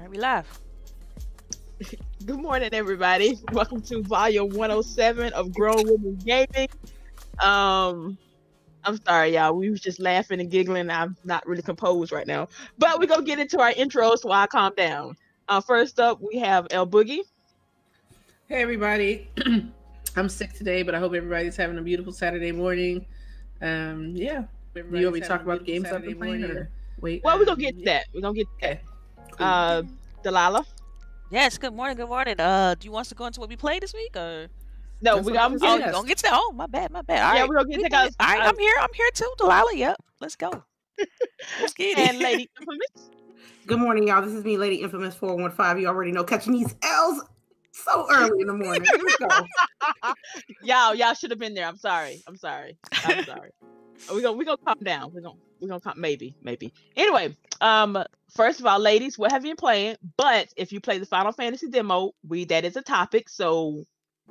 All right, we live. Good morning, everybody. Welcome to volume 107 of Grown Women Gaming. Um, I'm sorry, y'all. We was just laughing and giggling. I'm not really composed right now, but we're gonna get into our intros while I calm down. Uh, first up, we have El Boogie. Hey, everybody. I'm sick today, but I hope everybody's having a beautiful Saturday morning. Um, yeah. You want me to talk about games I've been playing, or wait? Well, we're gonna get to that. We're gonna get to that. Okay. Cool. Uh, Delilah. Yes, good morning, good morning. Uh, do you want us to go into what we played this week, or No, That's we what got. I I'm was oh, getting, Yes. gonna get to that? Oh, my bad, my bad. All yeah, right, we're gonna get we take did us. it. All right, I'm here. I'm here too, Delilah. Yep, let's go. Let's get it. and Lady Infamous. Good morning, y'all. This is me, Lady Infamous 415. You already know catching these L's so early in the morning. Let's go. y'all, y'all should have been there. I'm sorry. I'm sorry. I'm sorry. We're gonna we gonna calm down. We're gonna we're gonna calm maybe, maybe. Anyway, um, first of all, ladies, what have you been playing? But if you play the Final Fantasy demo, we that is a topic, so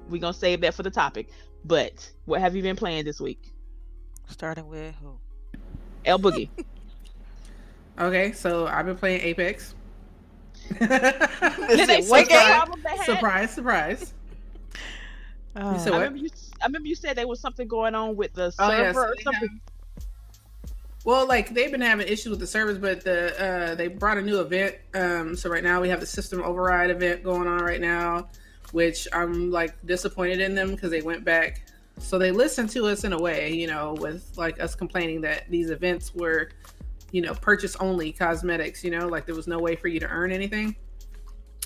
we're gonna save that for the topic. But what have you been playing this week? Starting with who? El Boogie. Okay, so I've been playing Apex. Did they what fix the game? problem they had? surprise, surprise. Uh, said I remember you. I remember you said there was something going on with the Oh, server yes. or They something. Well, like they've been having issues with the service, but the uh, they brought a new event. Um, so right now we have the system override event going on right now, which I'm like disappointed in them because they went back. So they listened to us in a way, you know, with like us complaining that these events were, you know, purchase only cosmetics. You know, like there was no way for you to earn anything.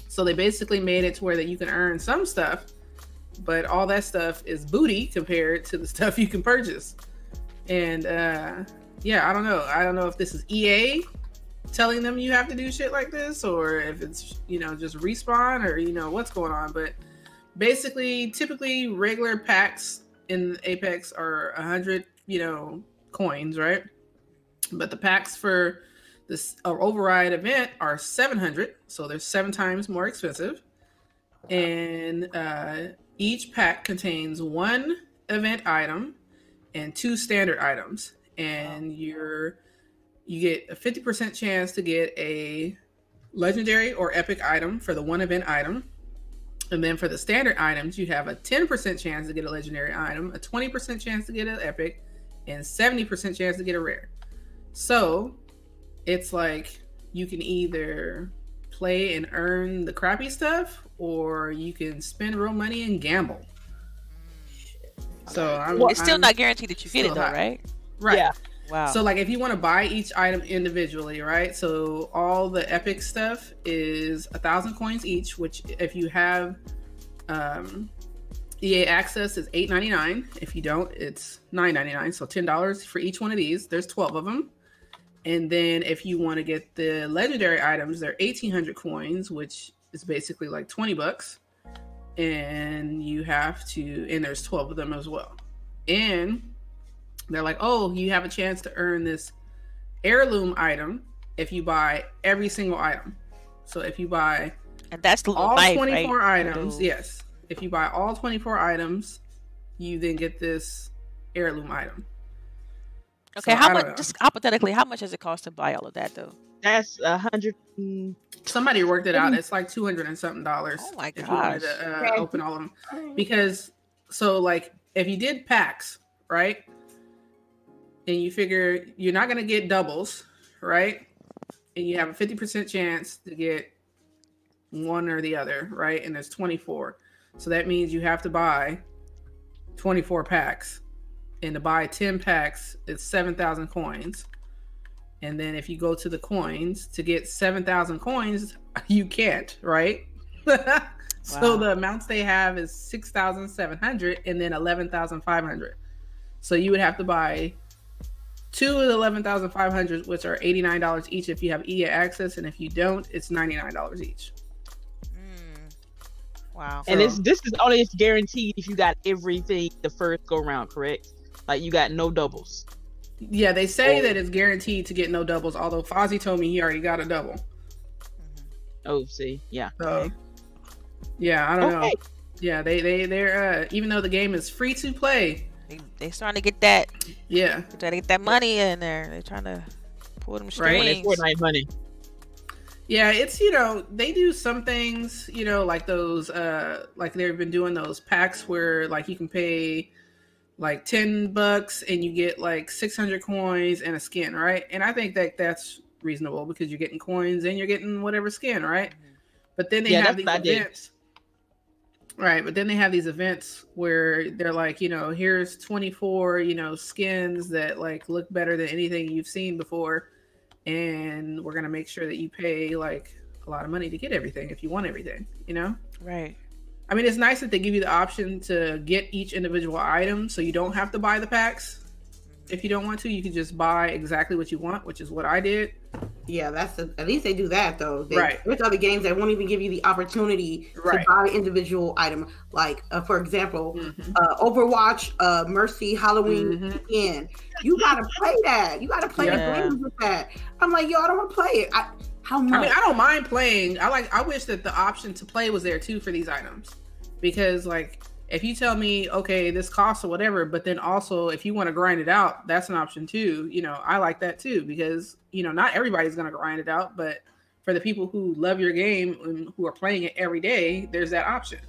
So they basically made it to where that you can earn some stuff, but all that stuff is booty compared to the stuff you can purchase. And uh yeah, I don't know. I don't know if this is EA telling them you have to do shit like this or if it's, you know, just Respawn or, you know, what's going on. But basically, typically regular packs in Apex are 100, you know, coins, right? But the packs for this override event are 700. So they're seven times more expensive. And uh, each pack contains one event item and two standard items and you're you get a 50% chance to get a legendary or epic item for the one event item. And then for the standard items you have a 10% chance to get a legendary item a 20% chance to get an epic and 70% chance to get a rare. So it's like you can either play and earn the crappy stuff or you can spend real money and gamble. So I'm, it's still I'm- not guaranteed that you get it though, hot. right? Right Yeah. Wow. so like if you want to buy each item individually, right? So all the epic stuff is a thousand coins each, which if you have um EA access is eight ninety nine. If you don't, it's nine ninety nine. So ten dollars for each one of these. There's twelve of them. And then if you want to get the legendary items, they're eighteen hundred coins, which is basically like twenty bucks. And you have to, and there's twelve of them as well. And they're like, oh, you have a chance to earn this heirloom item if you buy every single item. So if you buy and that's all knife, 24 right? items, Little- yes. If you buy all 24 items, you then get this heirloom item. Okay, So, how much? know. Just hypothetically, how much does it cost to buy all of that though? That's a hundred. Somebody worked it out. It's like 200 and something dollars. Oh my If you wanted gosh. to uh, open all of them. Because, so like, if you did packs, right? And you figure you're not going to get doubles, right? And you have a 50% chance to get one or the other, right? And there's 24. So that means you have to buy 24 packs. And to buy 10 packs, it's 7,000 coins. And then if you go to the coins to get 7,000 coins, you can't, right? So the amounts they have is 6,700 and then 11,500. So you would have to buy two of the 11,500, which are $89 each if you have EA access. And if you don't, it's $99 each. Mm. Wow. And So- it's this is only it's guaranteed if you got everything the first go round, correct? Like you got no doubles. Yeah, they say Oh. that it's guaranteed to get no doubles, although Fozzie told me he already got a double. Mhm. Oh, see, yeah. So, Okay. yeah, I don't know. Yeah, they they they're uh, even though the game is free to play. They they starting to get that. Yeah, They're trying to get that money in there. They're trying to pull them Right. strings. Fortnite money. Yeah, it's you know they do some things you know like those uh like they've been doing those packs where like you can pay like 10 bucks and you get like 600 coins and a skin right and i think that that's reasonable because you're getting coins and you're getting whatever skin right Mm-hmm. but then they Yeah, have that's these what I did. events right but then they have these events where they're like you know here's 24 you know skins that like look better than anything you've seen before and we're gonna make sure that you pay like a lot of money to get everything if you want everything you know Right. I mean, it's nice that they give you the option to get each individual item, so you don't have to buy the packs. If you don't want to, you can just buy exactly what you want, which is what I did. Yeah, that's the, at least they do that though. They, Right. There's other games that won't even give you the opportunity Right. to buy individual item. Like uh, for example, Mhm. uh, Overwatch, uh, Mercy, Halloween Mhm. weekend. You gotta play that. You gotta play Yeah. the games with that. I'm like, yo, I don't want to play it. I, how much? I mean, I don't mind playing. I like. I wish that the option to play was there too for these items, because like if you tell me, okay, this costs or whatever, but then also if you want to grind it out, that's an option too. You know, I like that too because you know not everybody's gonna grind it out, but for the people who love your game and who are playing it every day, there's that option.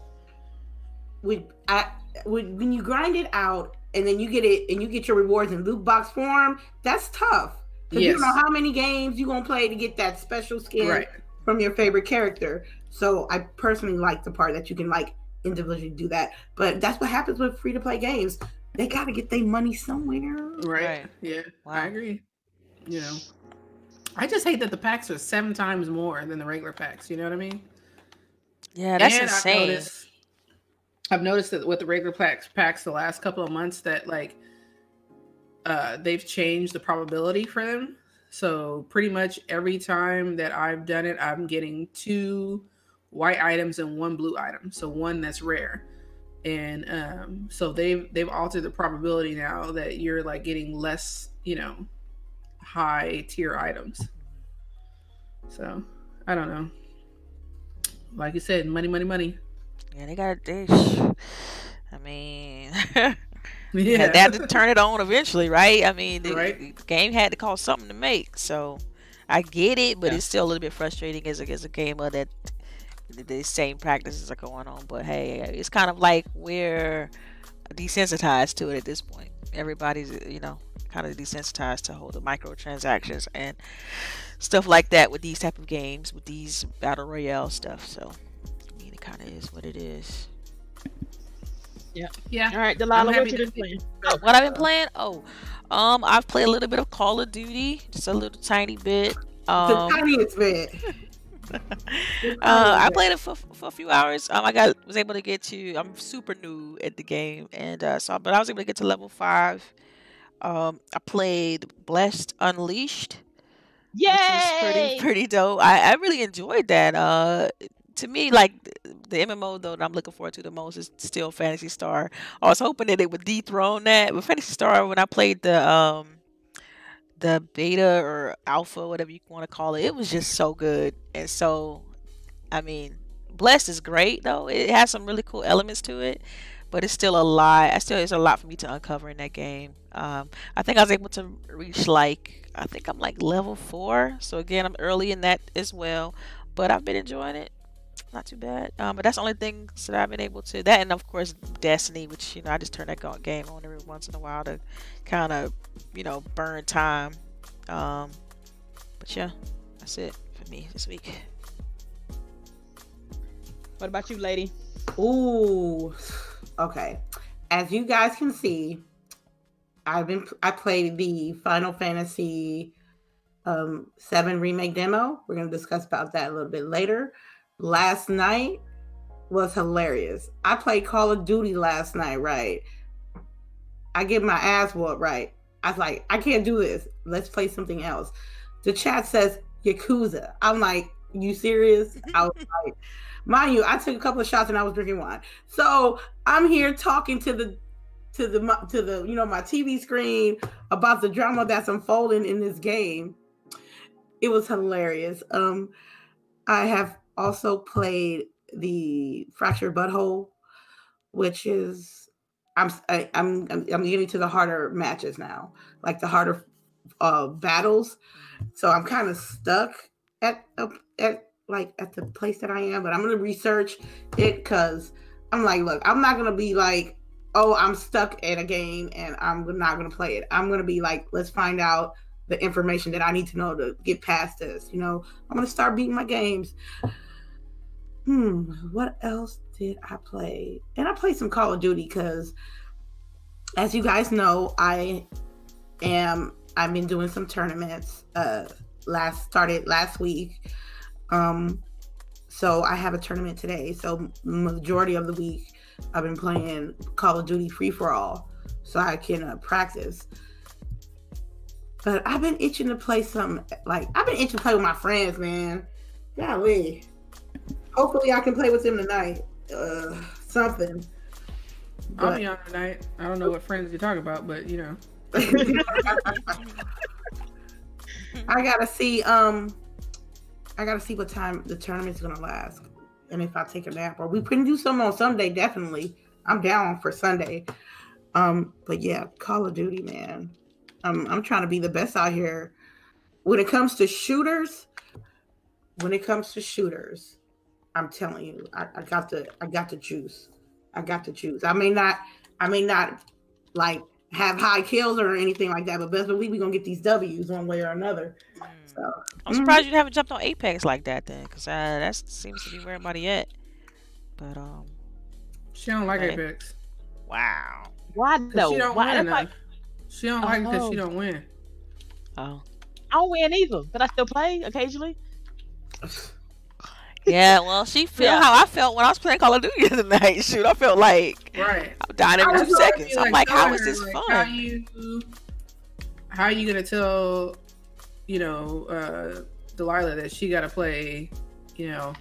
Would I would when you grind it out and then you get it and you get your rewards in loot box form, that's tough. Because you don't know how many games you're gonna play to get that special skin Right. from your favorite character. So I personally like the part that you can like individually do that. But that's what happens with free to play games. They gotta get their money somewhere. Right. Right. Yeah. Wow. I agree. You know, I just hate that the packs are seven times more than the regular packs. You know what I mean? Yeah, that's And insane. I've noticed, I've noticed that with the regular packs, packs the last couple of months that like uh, they've changed the probability for them. So pretty much every time that I've done it, I'm getting two white items and one blue item. So one that's rare. And um, so they've they've altered the probability now that you're like getting less, you know, high tier items. So I don't know. Like you said, money, money, money. Yeah, they got they. I mean, Yeah, yeah. they had to turn it on eventually, right? I mean, the, Right. the game had to cost something to make, so I get it, but Yeah. it's still a little bit frustrating as a as a gamer that the, the same practices are going on. But hey, it's kind of like we're desensitized to it at this point. Everybody's you know kind of desensitized to whole the microtransactions and stuff like that with these type of games with these battle royale stuff. So I mean, it kind of is what it is. yeah. Yeah. All right, Delilah, what happy you been playing? Oh, what I've been playing? Oh, um, I've played a little bit of Call of Duty, just a little tiny bit. The Um, tiniest bit. Uh, I played it for, for a few hours. Um, I got was able to get to. I'm super new at the game, and uh, so but I was able to get to level five. Um, I played Blessed Unleashed, was pretty pretty dope. I, I really enjoyed that. Uh, to me, like the MMO though that I'm looking forward to the most is still Phantasy Star. I was hoping that it would dethrone that, but Phantasy Star when I played the um the beta or alpha, whatever you want to call it, it was just so good. And so, I mean, Blessed is great though. It has some really cool elements to it, but it's still a lot. I still there's a lot for me to uncover in that game. Um, I think I was able to reach like I think I'm like level four. So again, I'm early in that as well, but I've been enjoying it. Not too bad. Um, but that's the only things that I've been able to. That and of course Destiny, which you know I just turn that game on every once in a while to kind of you know burn time. Um, but yeah, that's it for me this week. What about you, lady? Ooh, okay. As you guys can see, I've been I played the Final Fantasy um, Seven remake demo. We're gonna discuss about that a little bit later. Last night was hilarious. I played Call of Duty last night. Right, I get my ass whooped. Right, I was like, I can't do this. Let's play something else. The chat says Yakuza. I'm like, you serious? I was like. Mind you, I took a couple of shots and I was drinking wine. So I'm here talking to the to the to the you know my TV screen about the drama that's unfolding in this game. It was hilarious. Um, I have also played the Fractured But Whole, which is I'm I, I'm I'm I'm getting to the harder matches now, like the harder uh battles. So I'm kind of stuck at at like at the place that I am, but I'm gonna research it because I'm like, look, I'm not gonna be like, oh, I'm stuck at a game and I'm not gonna play it. I'm gonna be like, let's find out the information that I need to know to get past this. You know, I'm gonna start beating my games. Hmm, what else did I play? And I played some Call of Duty because, as you guys know, I am. I've been doing some tournaments. Uh, last started last week. Um, so I have a tournament today. So majority of the week, I've been playing Call of Duty Free for All, so I can uh, practice. But I've been itching to play some. Like I've been itching to play with my friends, man. Golly. Hopefully, I can play with them tonight. Uh, something. I'll be on tonight. I don't know what friends you're talking about, but you know. I gotta see. Um, I gotta see what time the tournament's gonna last, and if I take a nap or we can do something on Sunday. Definitely, I'm down for Sunday. Um, but yeah, Call of Duty, man. I'm I'm trying to be the best out here. When it comes to shooters, when it comes to shooters, I'm telling you, I, I got the I got the juice. I got the juice. I may not I may not like have high kills or anything like that, but best believe we're gonna get these W's one way or another. Mm. So I'm surprised you haven't jumped on Apex like that then, because uh, that seems to be where everybody at. But um, She don't like Right. Apex. wow. Why though? She don't Why? win like. She don't like it because she Oh. don't win. Oh. I don't win either, but I still play occasionally. Yeah, well, she feel Yeah. how I felt when I was playing Call of Duty the other night. Shoot, I felt like Right. I'm dying I every two seconds. be, I'm like, how telling is this like, fun? How you how are you gonna tell, you know, uh Delilah that she gotta play, you know,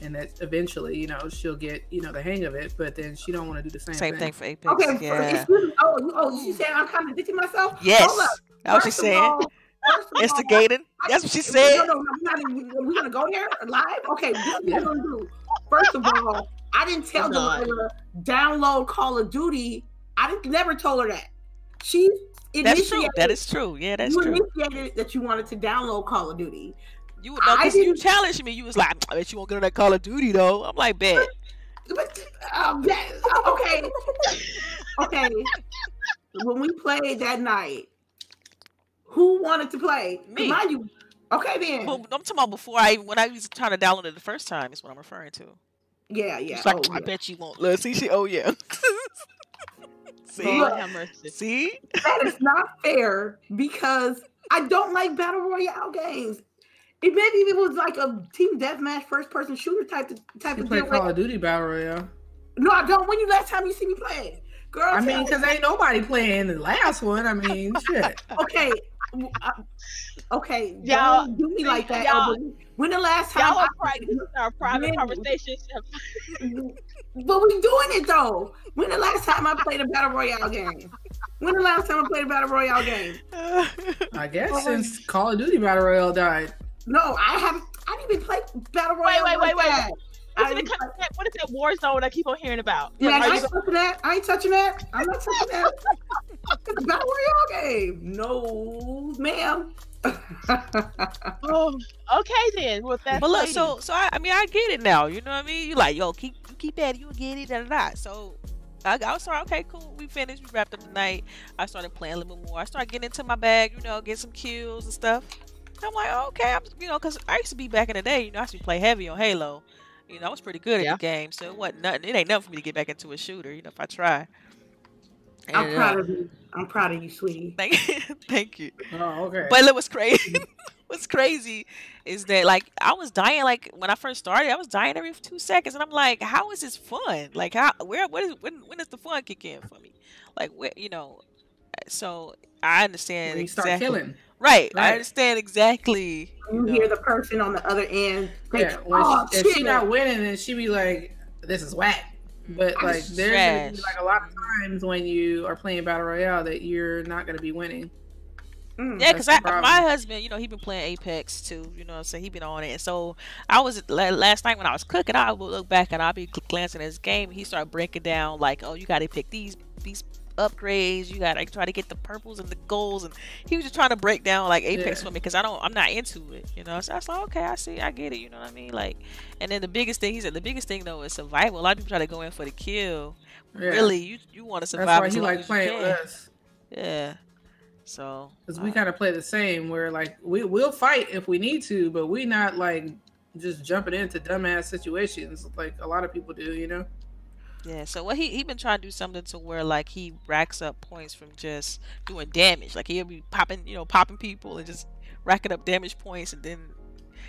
and that eventually, you know, she'll get, you know, the hang of it, but then she don't want to do the same, Same thing thing. for Apex. okay, yeah. excuse me. Oh, you- oh, you saying I'm contradicting myself? Yes. Hold up. That's what she's First saying. all- first of all, I- That's what she said. no, no, we're, not, even- we're gonna go there live. Okay, this is what we're gonna do. First of all, I didn't tell Hold on. Delilah download Call of Duty. I didn't never told her that. She That's true. initiated. That is true. Yeah, that's you true. initiated that you wanted to download Call of Duty. You no, I 'cause you challenged me. You was like, I bet you won't get on that Call of Duty though. I'm like, bet. But um, that, okay, okay. When we played that night, who wanted to play? Me. Mind you, okay then. But I'm talking about before I when I was trying to download it the first time. Is what I'm referring to. yeah, yeah. It's like, oh, I yeah. bet you won't. Look, see, she. Oh yeah. see, Lord have see. that is not fair because I don't like battle royale games. It maybe if it was like a team deathmatch first person shooter type of type You of play deal. Call where- of Duty Battle Royale. No, I don't. When you last time you see me play, girl? I mean, because ain't nobody playing the last one. I mean, shit. okay, w- okay, Y'all- don't me like that. y'all- when the last time? Y'all I, are private. This is our private When- conversations. but we doing it though. When the last time I played a battle royale game? When the last time I played a battle royale game? I guess Oh, since Call of Duty Battle Royale died. No, I haven't. I didn't even play battle royale. wait, wait, like wait. that. What I is, it, what is that Warzone I keep on hearing about? Man, Are I you- ain't touching that. I ain't touching that. I'm not touching that. it's a battle royale game. No, ma'am. oh, okay then. Well, that's But look, lady. so so I, I mean I get it now. You know what I mean? You like yo keep you keep at it, you get it, da da da. So I, I was like, okay, cool. We finished. We wrapped up the night. I started playing a little bit more. I started getting into my bag, you know, get some kills and stuff. I'm like, okay, I'm you know, cause I used to be back in the day. You know, I used to play heavy on Halo. You know, I was pretty good Yeah. at the game, so it wasn't nothing. It ain't nothing for me to get back into a shooter. You know, if I try. I'm proud uh, of you. I'm proud of you, sweetie. Thank, thank you. Oh, okay. But look, what's crazy? what's crazy is that like I was dying like when I first started, I was dying every two seconds, and I'm like, how is this fun? Like how where what is when when does the fun kick in for me? Like where you know? So I understand when you start exactly. killing. Right, I understand exactly. You know. hear the person on the other end. Say, Yeah, when oh, she, if she not winning, and she be like, "This is whack." But That's like, there's gonna be like a lot of times when you are playing battle royale that you're not gonna be winning. Mm. Yeah, because my husband, you know, he been playing Apex too. You know, what I'm saying he been on it. And so I was la- last night when I was cooking, I would look back and I'll be glancing at his game. He started breaking down like, oh, you got to pick these these upgrades. You gotta try to get the purples and the golds, and he was just trying to break down like Apex Yeah. for me because I don't, I'm not into it, you know. So I was like, okay, I see, I get it, you know what I mean? Like, and then the biggest thing he said, the biggest thing though is survival. A lot of people try to go in for the kill. Yeah. Really, you you want to survive. That's why he like playing us. Yeah. So. Because we uh, kind of play the same, where like we we'll fight if we need to, but we not like just jumping into dumbass situations like a lot of people do, you know. Yeah, so what he he been trying to do something to where like he racks up points from just doing damage. Like he'll be popping, you know, popping people and just racking up damage points, and then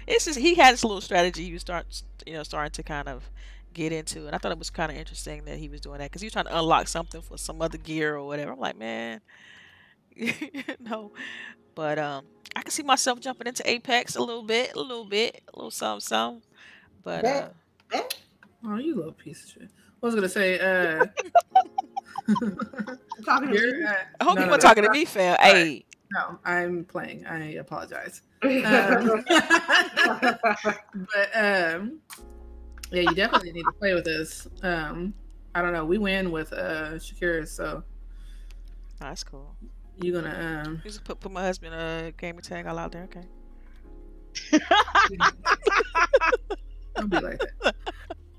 it's just he had this little strategy he was start you know starting to kind of get into, and I thought it was kind of interesting that he was doing that because he was trying to unlock something for some other gear or whatever. I'm like, man, you know, but um, I can see myself jumping into Apex a little bit, a little bit, a little something, something. But uh, Oh, you little piece of shit. I was gonna say, uh, Talking to you're, me. uh, I hope no, you weren't no. talking to me, fam. All right. Hey. No, I'm playing. I apologize. Um, but um, yeah, you definitely need to play with us. Um, I don't know. We win with uh Shakira, so That's cool. you're gonna um. Just put put my husband uh gamer tag all out there, okay? Don't be like that.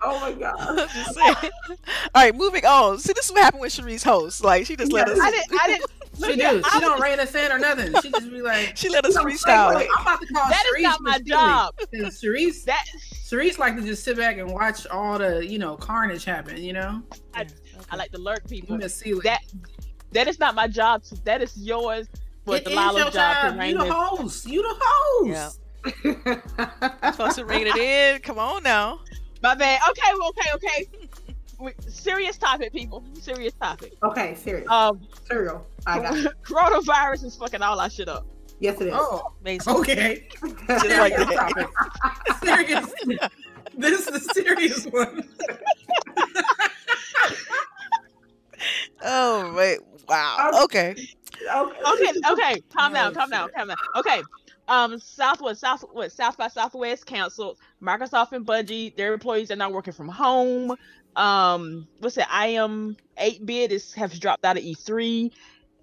Oh my god. I'm just saying. all right, moving on. See, this is what happened with Sharice host. Like she just let us. I didn't. I didn't. She look, do. I She don't was- rein us in or nothing. She just be like, She let us No, freestyle. wait, it. I'm about to call That is Sharice not my Miss job. Silly. 'Cause Sharice, That Sharice like to just sit back and watch all the you know carnage happen. You know, I- Yeah, I like to lurk people. Miss Sealy. That that is not my job. To, that is yours. For It is Delilah's your job to job. You the this- host. You the host. Yeah. I'm supposed to ring it in. Come on now. My bad. Okay. well, Okay. Okay. We- Serious topic, people. Serious topic. okay, serious. Um, Cereal. I got it. coronavirus is fucking all our shit up. Yes, it is. Oh, Amazing. okay. Just like Serious that. topic. Serious. This is the serious one. Oh wait. Wow. Okay. okay. Okay. Okay. Calm down. Calm down. Calm down. Okay. Um, Southwest, South, what, South by Southwest canceled. Microsoft and Bungie, their employees are now working from home. Um, what's it? I am eight bit is have dropped out of E3.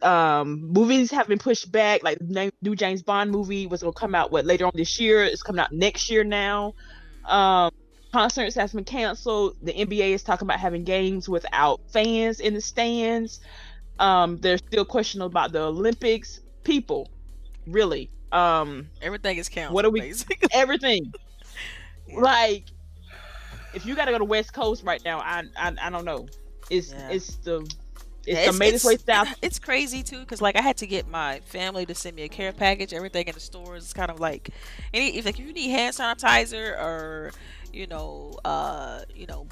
Um, movies have been pushed back. Like new- new James Bond movie was gonna come out what later on this year. It's coming out next year now. Um, concerts has been canceled. The NBA is talking about having games without fans in the stands. Um, there's still question about the Olympics. People, really, um, Everything is counted. What are we- basically. everything. Like, if you gotta go to West Coast right now, I I, I don't know. It's Yeah. it's the it's Yeah, the made its way south. It's crazy too, cause like I had to get my family to send me a care package. Everything in the stores is kind of like, any if like if you need hand sanitizer or you know, uh, you know,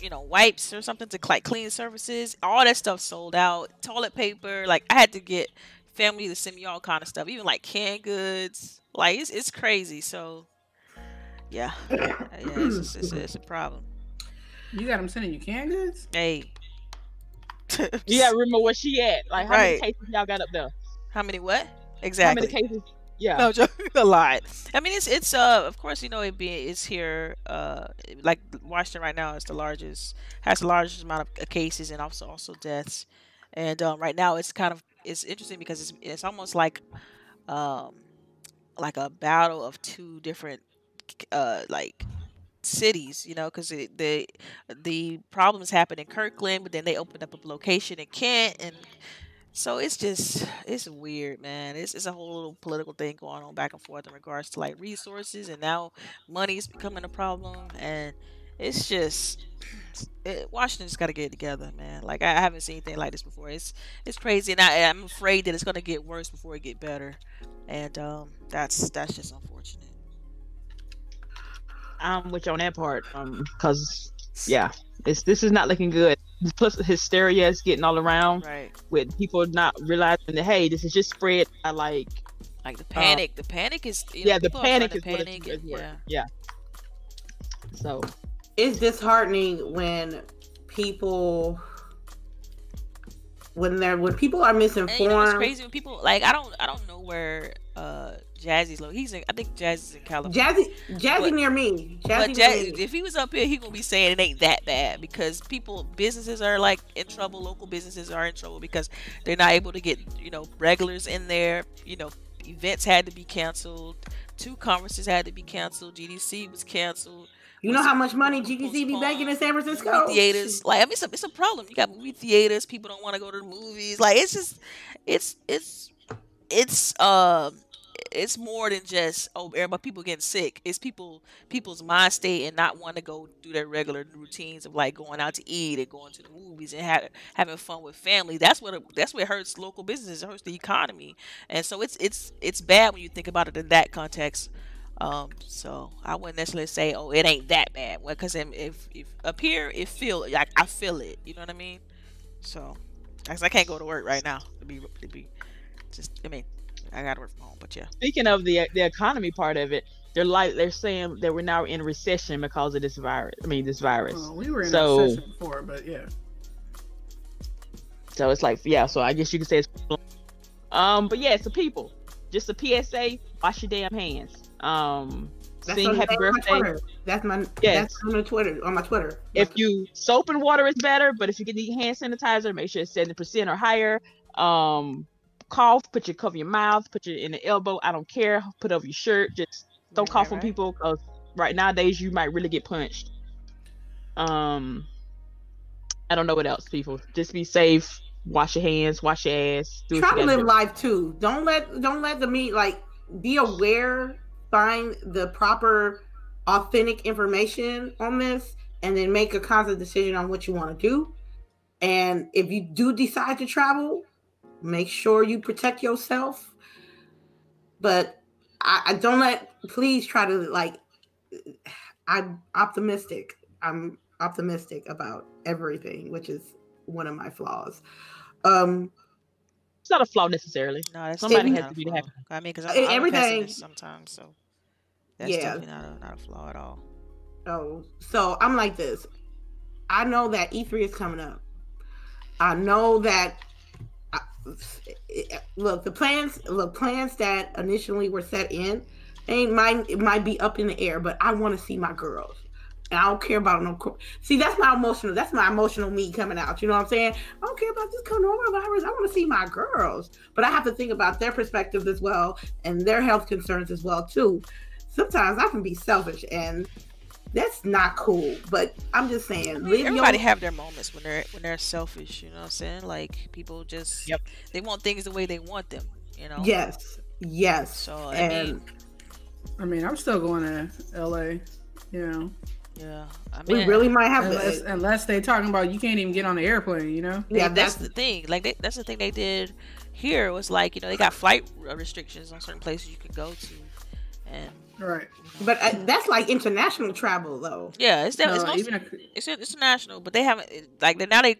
you know, wipes or something to like clean surfaces, all that stuff sold out. Toilet paper, like I had to get family to send me all kind of stuff, even like canned goods. Like it's it's crazy. So yeah, yeah, it's, just, it's, a, it's a problem. You got them sending you canned goods? Hey. yeah, remember where she at. Like, how Right. many cases y'all got up there? How many what? Exactly. How many cases? Yeah. No, joke, a lot. I mean, it's it's uh, of course, you know, it being it's here. Uh, like Washington right now is the largest, has the largest amount of uh, cases and also also deaths. And um, right now, it's kind of it's interesting because it's it's almost like, um, like a battle of two different, uh, like cities. You know, because the the problems happen in Kirkland, but then they opened up a location in Kent and so it's just it's weird, man. It's it's a whole little political thing going on back and forth in regards to like resources, and now money is becoming a problem, and it's just it, Washington's got to get it together, man. Like I haven't seen anything like this before. It's it's crazy, and I, I'm afraid that it's gonna get worse before it get better, and um, that's that's just unfortunate. I'm with you on that part. Um, cause yeah, it's this is not looking good. Plus, hysteria is getting all around Right, with people not realizing that hey, this is just spread. I like like the panic. the panic is you know, yeah, the people are starting panic is what panic, it's, yeah. yeah. yeah. So It's disheartening when people when they're when people are And you know what's misinformed. crazy when people like I don't I don't know where uh Jazzy's low. He's in. I think Jazzy's in California. Jazzy, Jazzy But- near me. Jazzy But near me. if he was up here, he gonna be saying it ain't that bad because people, businesses are like in trouble. Local businesses are in trouble because they're not able to get you know regulars in there. You know, events had to be canceled. Two conferences had to be canceled. GDC was canceled. You know how much money GDC be making in San Francisco? Movie theaters, like I mean, it's a, it's a problem. You got movie theaters. People don't want to go to the movies. Like it's just, it's it's it's um it's more than just oh everybody people getting sick. It's people people's mind state and not want to go do their regular routines of like going out to eat and going to the movies and have, having fun with family. That's what it, that's what hurts local businesses. It hurts the economy, and so it's it's it's bad when you think about it in that context. Um, so I wouldn't necessarily say, oh, it ain't that bad. Well, because if, if up here, it feel like I feel it. You know what I mean? So, cause I can't go to work right now to be to be just. I mean, I gotta work from home, but yeah. Speaking of the the economy part of it, they're like they're saying that we're now in recession because of this virus. I mean, this virus. Well, we were in So- recession before, but yeah. So it's like, yeah. So I guess you could say it's. Um, but yeah, so people, just a PSA: wash your damn hands. Um, That's sing happy on my birthday. That's my Yes. that's on the Twitter on my Twitter. If you soap and water is better, but if you can the hand sanitizer, make sure it's seventy percent or higher. Um, cough, put your cover your mouth, put your in the elbow. I don't care. Put over your shirt. Just don't Right, cough right, on people because right nowadays you might really get punched. Um, I don't know what else, people. Just be safe. Wash your hands. Wash your ass. Do try you to live do. life too. Don't let don't let the meat like be aware, find the proper authentic information on this, and then make a conscious decision on what you want to do. And if you do decide to travel, make sure you protect yourself. But I, I don't let please try to like I'm optimistic. I'm optimistic about everything, which is one of my flaws. Um It's not a flaw necessarily. No, that's Somebody has to be the happy- I mean, because I'm, I'm everything- a sometimes, so that's Yeah. definitely not a not a flaw at all. Oh, so I'm like this. I know that E3 is coming up. I know that. I, look, the plans. Look, plans that initially were set in, they might it might be up in the air, but I want to see my girls. And I don't care about no. See, that's my emotional. That's my emotional me coming out. You know what I'm saying? I don't care about this coronavirus. I want to see my girls, but I have to think about their perspectives as well and their health concerns as well too. Sometimes I can be selfish, and that's not cool. But I'm just saying, I mean, live your everybody have their moments when they're when they're selfish. You know what I'm saying? Like people just Yep. they want things the way they want them. You know. yes, yes. So I and mean, I mean, I'm still going to LA. You know, yeah. I mean, we really might have unless, to. unless they talking about you can't even get on the airplane. You know. They- Yeah, that's that's the thing. Like they, that's the thing they did here was like you know they got flight restrictions on certain places you could go to, and Right. but uh, that's like international travel, though. yeah, it's, No, it's, mostly, even it's international, but they haven't like they now they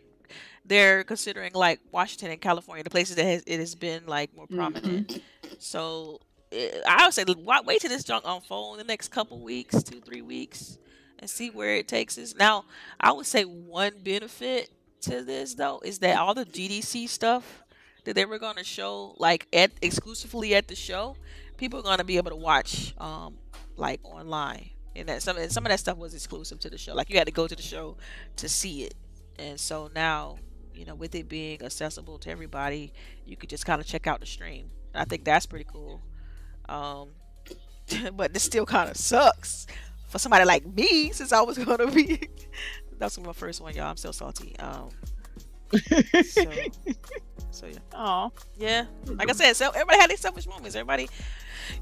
they're considering like Washington and California the places that has, it has been like more prominent. Mm-hmm. So eh, I would say wait till this junk unfold in the next couple weeks, two three weeks, and see where it takes us. Now I would say one benefit to this though is that all the GDC stuff that they were going to show like at exclusively at the show, people are going to be able to watch um like online. And that some and some of that stuff was exclusive to the show. Like you had to go to the show to see it. And so now, you know, with it being accessible to everybody, you could just kind of check out the stream. I think that's pretty cool. Um, but this still kind of sucks for somebody like me, since I was gonna be. that's my first one, y'all. I'm still salty. Um, so, so yeah, Oh, yeah. Like I said, so everybody had their selfish moments. Everybody,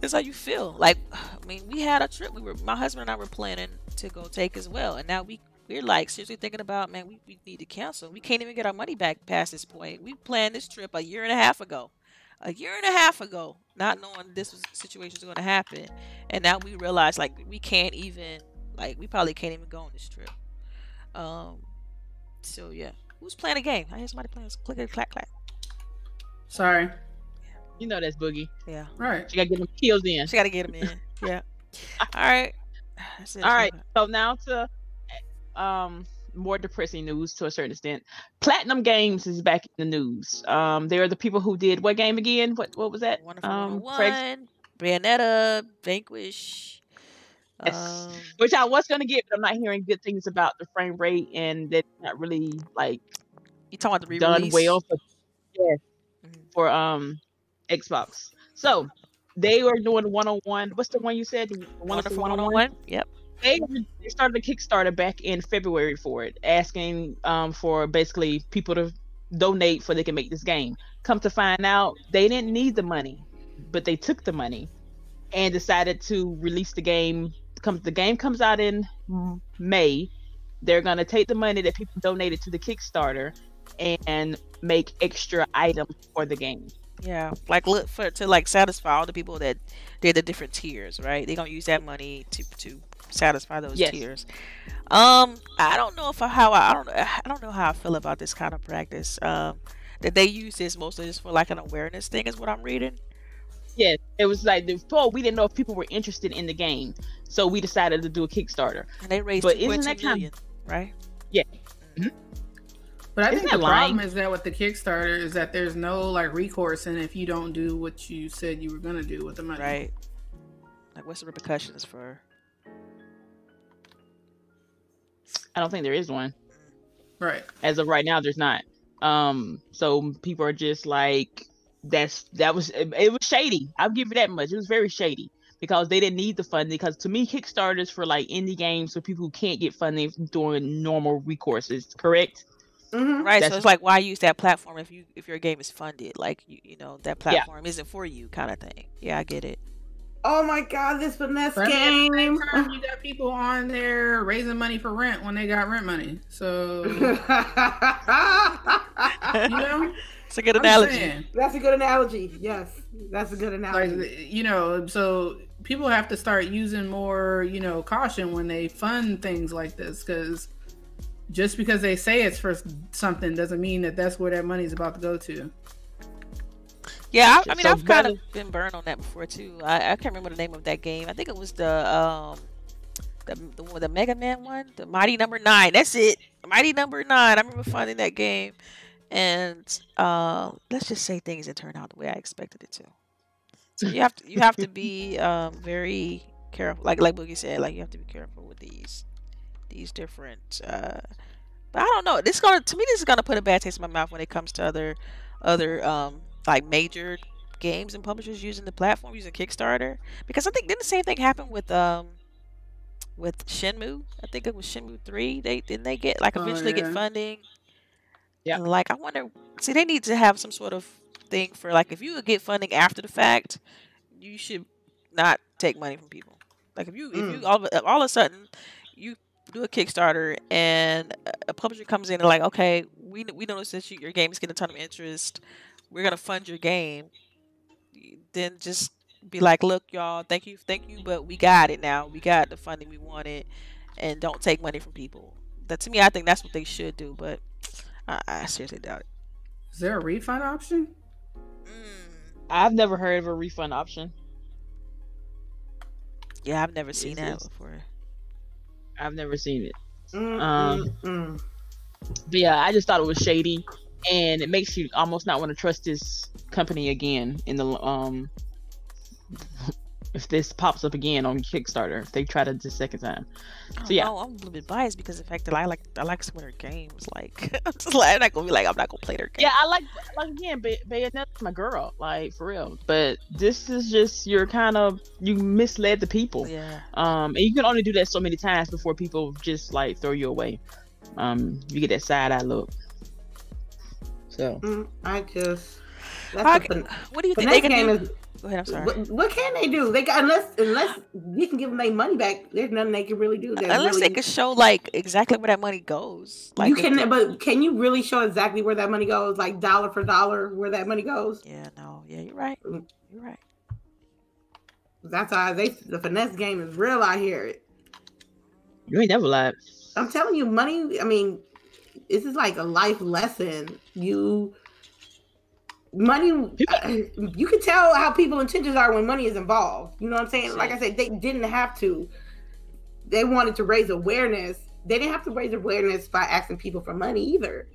it's how you feel. Like, I mean, we had a trip. We were my husband and I were planning to go take as well, and now we we're like seriously thinking about, man, we, we need to cancel. We can't even get our money back past this point. We planned this trip a year and a half ago, a year and a half ago, not knowing this was situation was going to happen, and now we realize like we can't even like we probably can't even go on this trip. Um, so yeah, who's playing a game? I hear somebody playing. Click it, clack clack. sorry. you know that's boogie. Yeah, Right. You gotta get them kills in. she got to get them in. Yeah. All right. That's it. All right. So now to um more depressing news to a certain extent. Platinum Games is back in the news. Um, they are the people who did what game again? What what was that? Wonderful Um, 101, Craig's- Bayonetta, Vanquish. Yes. Um, Which I was gonna get, but I'm not hearing good things about the frame rate and that's not really like you talking about the done well for yes, Mhm. for um Xbox. So they were doing one on one. What's the one you said? One on one. Yep. They, they started a Kickstarter back in February for it, asking um for basically people to donate so they can make this game. Come to find out, they didn't need the money, but they took the money and decided to release the game. Comes the game comes out in May. They're gonna take the money that people donated to the Kickstarter and make extra items for the game. Yeah, like look for to like satisfy all the people that did the different tiers, right? They're gonna use that money to to satisfy those Yes. tiers. Um, I don't know if I, how I, I don't I don't know how I feel about this kind of practice. Um, that they use this mostly just for like an awareness thing is what I'm reading. Yes, it was like the oh, we didn't know if people were interested in the game, so we decided to do a Kickstarter. And they raised But two isn't point two that kind- million, right? But I Isn't think that the problem is that with the Kickstarter is that there's no like recourse, and if you don't do what you said you were gonna do with the money, Right. Like, what's the repercussions for? I don't think there is one. Right. as of right now there's not um so people are just like that's that was it, it was shady i'll give you that much it was very shady because they didn't need the funding because to me kickstarters for like indie games for people who can't get funding during normal recourses correct Mhm. Right. So it's like, why use that platform if you if your game is funded? Like, you you know, that platform isn't for you, kind of thing. Yeah, I get it. Oh my god, this finesse But I mean, at the game. time, you got people on there raising money for rent when they got rent money. So you know, It's a good analogy. That's a good analogy. Yes, that's a good like analogy. you know, so people have to start using more, you know, caution when they fund things like this because just because they say it's for something doesn't mean that that's where that money is about to go to. Yeah, I, I mean, So I've kind of been burned on that before too. I, I can't remember the name of that game. I think it was the um the the, one- the Mega Man one, the Mighty Number Nine. That's it, Mighty Number Nine. I remember finding that game, and uh, let's just say things didn't turn out the way I expected it to. So you have to you have to be um, very careful. Like like Boogie said, like you have to be careful with these these different. Uh, but I don't know. This is gonna to me this is gonna put a bad taste in my mouth when it comes to other other um like major games and publishers using the platform using Kickstarter because I think didn't the same thing happen with um with Shenmue? I think it was Shenmue three. They didn't they get like Oh, eventually get funding. Yeah. Like I wonder. See, they need to have some sort of thing for like if you would get funding after the fact, you should not take money from people. Like if you if you mm. all of, a- all of a sudden you do a Kickstarter and a- a publisher comes in and like, okay, we we noticed that you, your game is getting a ton of interest. We're gonna fund your game. Then just be like, look, y'all, thank you, thank you, but we got it now. We got the funding we wanted, and don't take money from people. That to me, I think that's what they should do. But I, I seriously doubt it. Is there a refund option? Mm. i've never heard of a refund option Yeah, I've never seen Is that before. i've never seen it Mm, Um, mm, mm. but yeah i just thought it was shady and it makes you almost not want to trust this company again in the um if this pops up again on kickstarter if they try to the second time So, yeah. know, I'm a little bit biased because of the fact that I like I like some of their games. Like I'm just like I'm not gonna be like I'm not gonna play their game. Yeah, I like like again, Bay- Bayonetta's my girl, like for real. But this is just you're kind of you misled the people. Yeah. Um, and you can only do that so many times before people just like throw you away. Um, you get that side eye look. So Mm, I just. That's Okay, the What do you think finesse they can game do? is. Go ahead. I'm sorry. What, what can they do? They got unless unless you can give them their money back. There's nothing they can really do. That Unless really, they could show like exactly where that money goes. Like you if can, they- but can you really show exactly where that money goes, like dollar for dollar, where that money goes? Yeah. No. Yeah. You're right. Mm. You're right. That's how they the finesse game is real out here. you ain't never lied. I'm telling you, money. I mean, this is like a life lesson. You money. You can tell how people intentions are when money is involved. You know what I'm saying? Like I said, they didn't have to. They wanted to raise awareness. They didn't have to raise awareness by asking people for money either.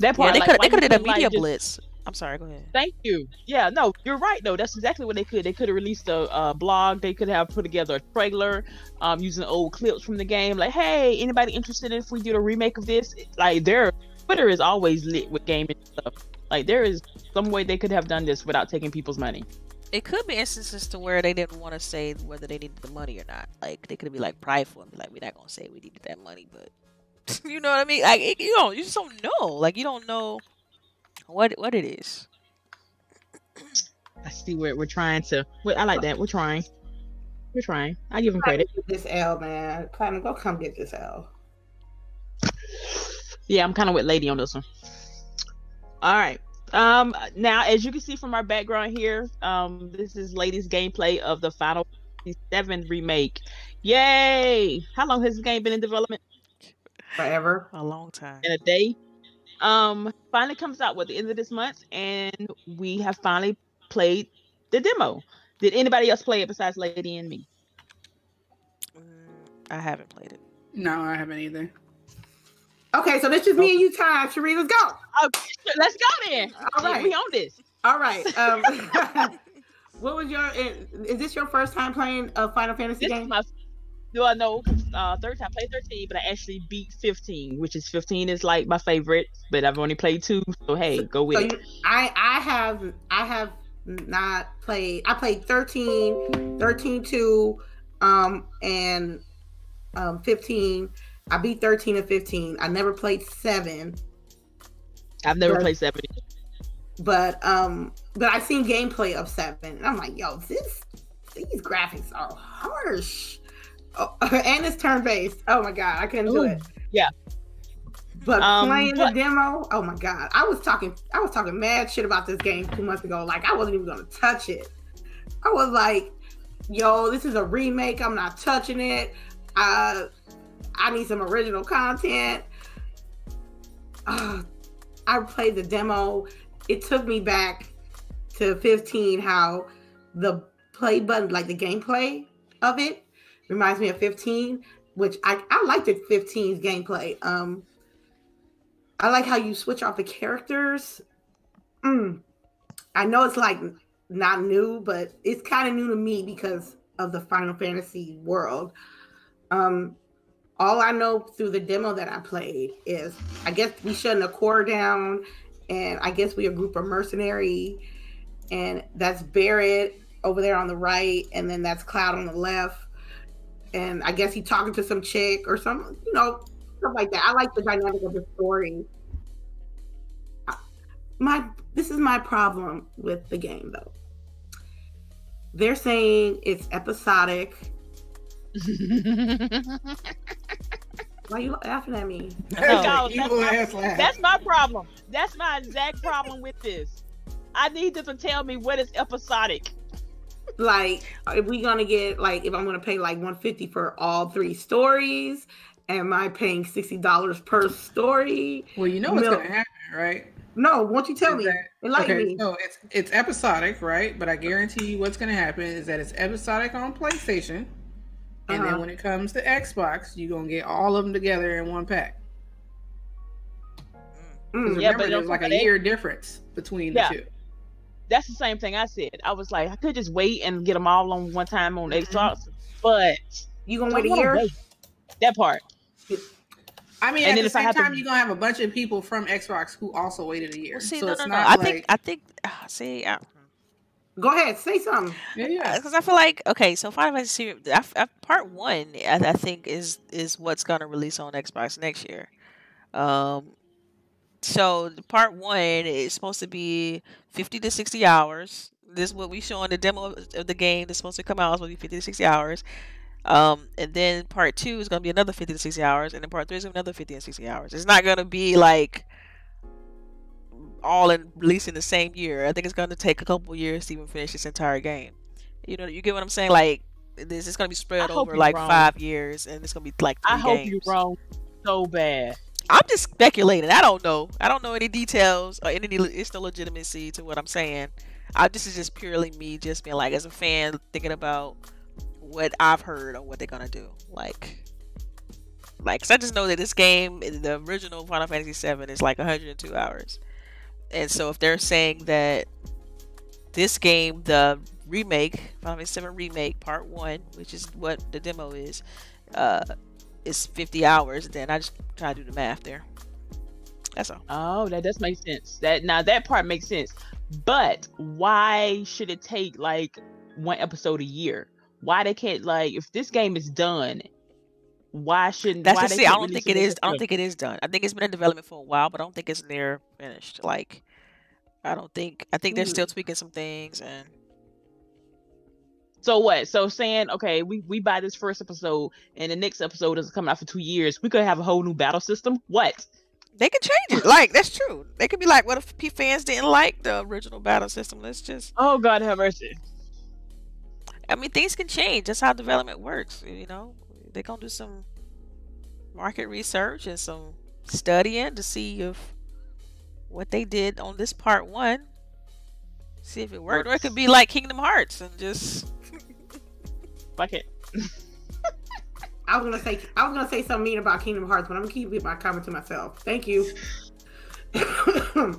That Yeah. part, They like, could they could have did a couldn't, like, media just- blitz. I'm sorry. Go ahead. Thank you. Yeah, no, you're right. though. that's exactly what they could. They could have released a uh, blog. They could have put together a trailer, um, using old clips from the game. Like, hey, anybody interested in if we do a remake of this? Like, their Twitter is always lit with gaming stuff. Like, there is some way they could have done this without taking people's money. It could be instances to where they didn't want to say whether they needed the money or not. Like, they could be like prideful and be like, "We're not gonna say we needed that money," but you know what I mean? Like, it, you don't, you just don't know. Like, you don't know what what it is. I see where we're trying to. I like that. We're trying. We're trying. I give him credit. This L man, Platinum, go come get this L. Yeah, I'm kind of with Lady on this one. All right. Um. Now, as you can see from our background here, um, this is Lady's gameplay of the Final Seven remake. Yay! How long has this game been in development? Forever. A long time. In a day um finally comes out at the end of this month and we have finally played the demo did anybody else play it besides lady and me mm, i haven't played it no i haven't either okay so this is me and you time Sheree, let's go okay let's go then all right we on this all right um what was your is this your first time playing a final fantasy this game my do I know? Uh, third time I played 13, but I actually beat 15, which is 15 is like my favorite, but I've only played two. So hey, go with so it. I I have I have not played. I played 13, 13 2, um, and um 15. I beat 13 and 15. I never played seven. I've never but, played seven. But um, but I've seen gameplay of seven. and I'm like, yo, this these graphics are harsh. Oh, and it's turn based. Oh my god, I couldn't Ooh, do it. Yeah. But um, playing but- the demo, oh my god, I was talking, I was talking mad shit about this game two months ago. Like I wasn't even gonna touch it. I was like, "Yo, this is a remake. I'm not touching it. Uh, I need some original content." Uh, I played the demo. It took me back to 15. How the play button, like the gameplay of it, reminds me of 15, which I, I like the 15's gameplay. Um, I like how you switch off the characters. Mm. I know it's like not new, but it's kind of new to me because of the Final Fantasy world. Um, all I know through the demo that I played is I guess we shutting a core down, and I guess we a group of mercenary, and that's Barret over there on the right, and then that's Cloud on the left and I guess he talking to some chick or some, you know, stuff like that. I like the dynamic of the story. My this is my problem with the game though. They're saying it's episodic. Why are you laughing at me? No, that's, my, that's my problem. That's my exact problem with this. I need them to tell me what is episodic. Like if we gonna get like if i'm gonna pay like 150 for all three stories am i paying $60 per story? Well you know what's gonna happen right? No won't you tell is me? that, okay, me. so it's it's episodic right? But i guarantee you what's gonna happen is that it's episodic on playstation and uh-huh. then when it comes to xbox you're gonna get all of them together in one pack mm, yeah, remember there's like a year difference between yeah. the two that's the same thing I said. I was like, I could just wait and get them all on one time on mm-hmm. Xbox, but you gonna wait a year? Wait. That part. I mean, and at the same time, to... you're gonna have a bunch of people from Xbox who also waited a year. Well, see, so no, no, no. I like... think, I think, uh, see, uh, Go ahead, say something. Yeah, because I feel like okay, so Final Fantasy I, I, Part One, I, I, think is is what's gonna release on Xbox next year. Um, so part one is supposed to be 50 to 60 hours. This is what we show in the demo of the game. That's supposed to come out. It's supposed to be 50 to 60 hours. Um, and then part two is going to be another 50 to 60 hours. And then part three is another 50 to 60 hours. It's not going to be like all in releasing the same year. I think it's going to take a couple years to even finish this entire game. You know, you get what I'm saying? Like, this is going to be spread over like wrong. five years, and it's going to be like. I hope you're wrong so bad. I'm just speculating. I don't know. I don't know any details or any it's no legitimacy to what I'm saying. I, this is just purely me just being like as a fan thinking about what I've heard or what they're gonna do. Like, like, cause I just know that this game, the original Final Fantasy VII, is like 102 hours, and so if they're saying that this game, the remake, Final Fantasy Seven remake Part One, which is what the demo is, uh, is 50 hours, then I just try to do the math there. That's all. Oh, that does make sense. That now that part makes sense. But why should it take like one episode a year? Why they can't like if this game is done? Why shouldn't? That's why just they see. I don't think it is. I don't think it is done. I think it's been in development for a while, but I don't think it's near finished. Like, I don't think. I think they're hmm. still tweaking some things, and So what? So saying okay, we we buy this first episode, and the next episode is coming out for two years. We could have a whole new battle system. What? they can change it. Like, that's true. They could be like, "What if P fans didn't like the original battle system? Let's just." Oh God, have mercy. I mean, things can change. That's how development works. You know, they're gonna do some market research and some studying to see if what they did on this part one, see if it worked, or it could be like Kingdom Hearts and just Fuck it. I was gonna say I was gonna say something mean about Kingdom Hearts, but I'm gonna keep my comment to myself. Thank you. um,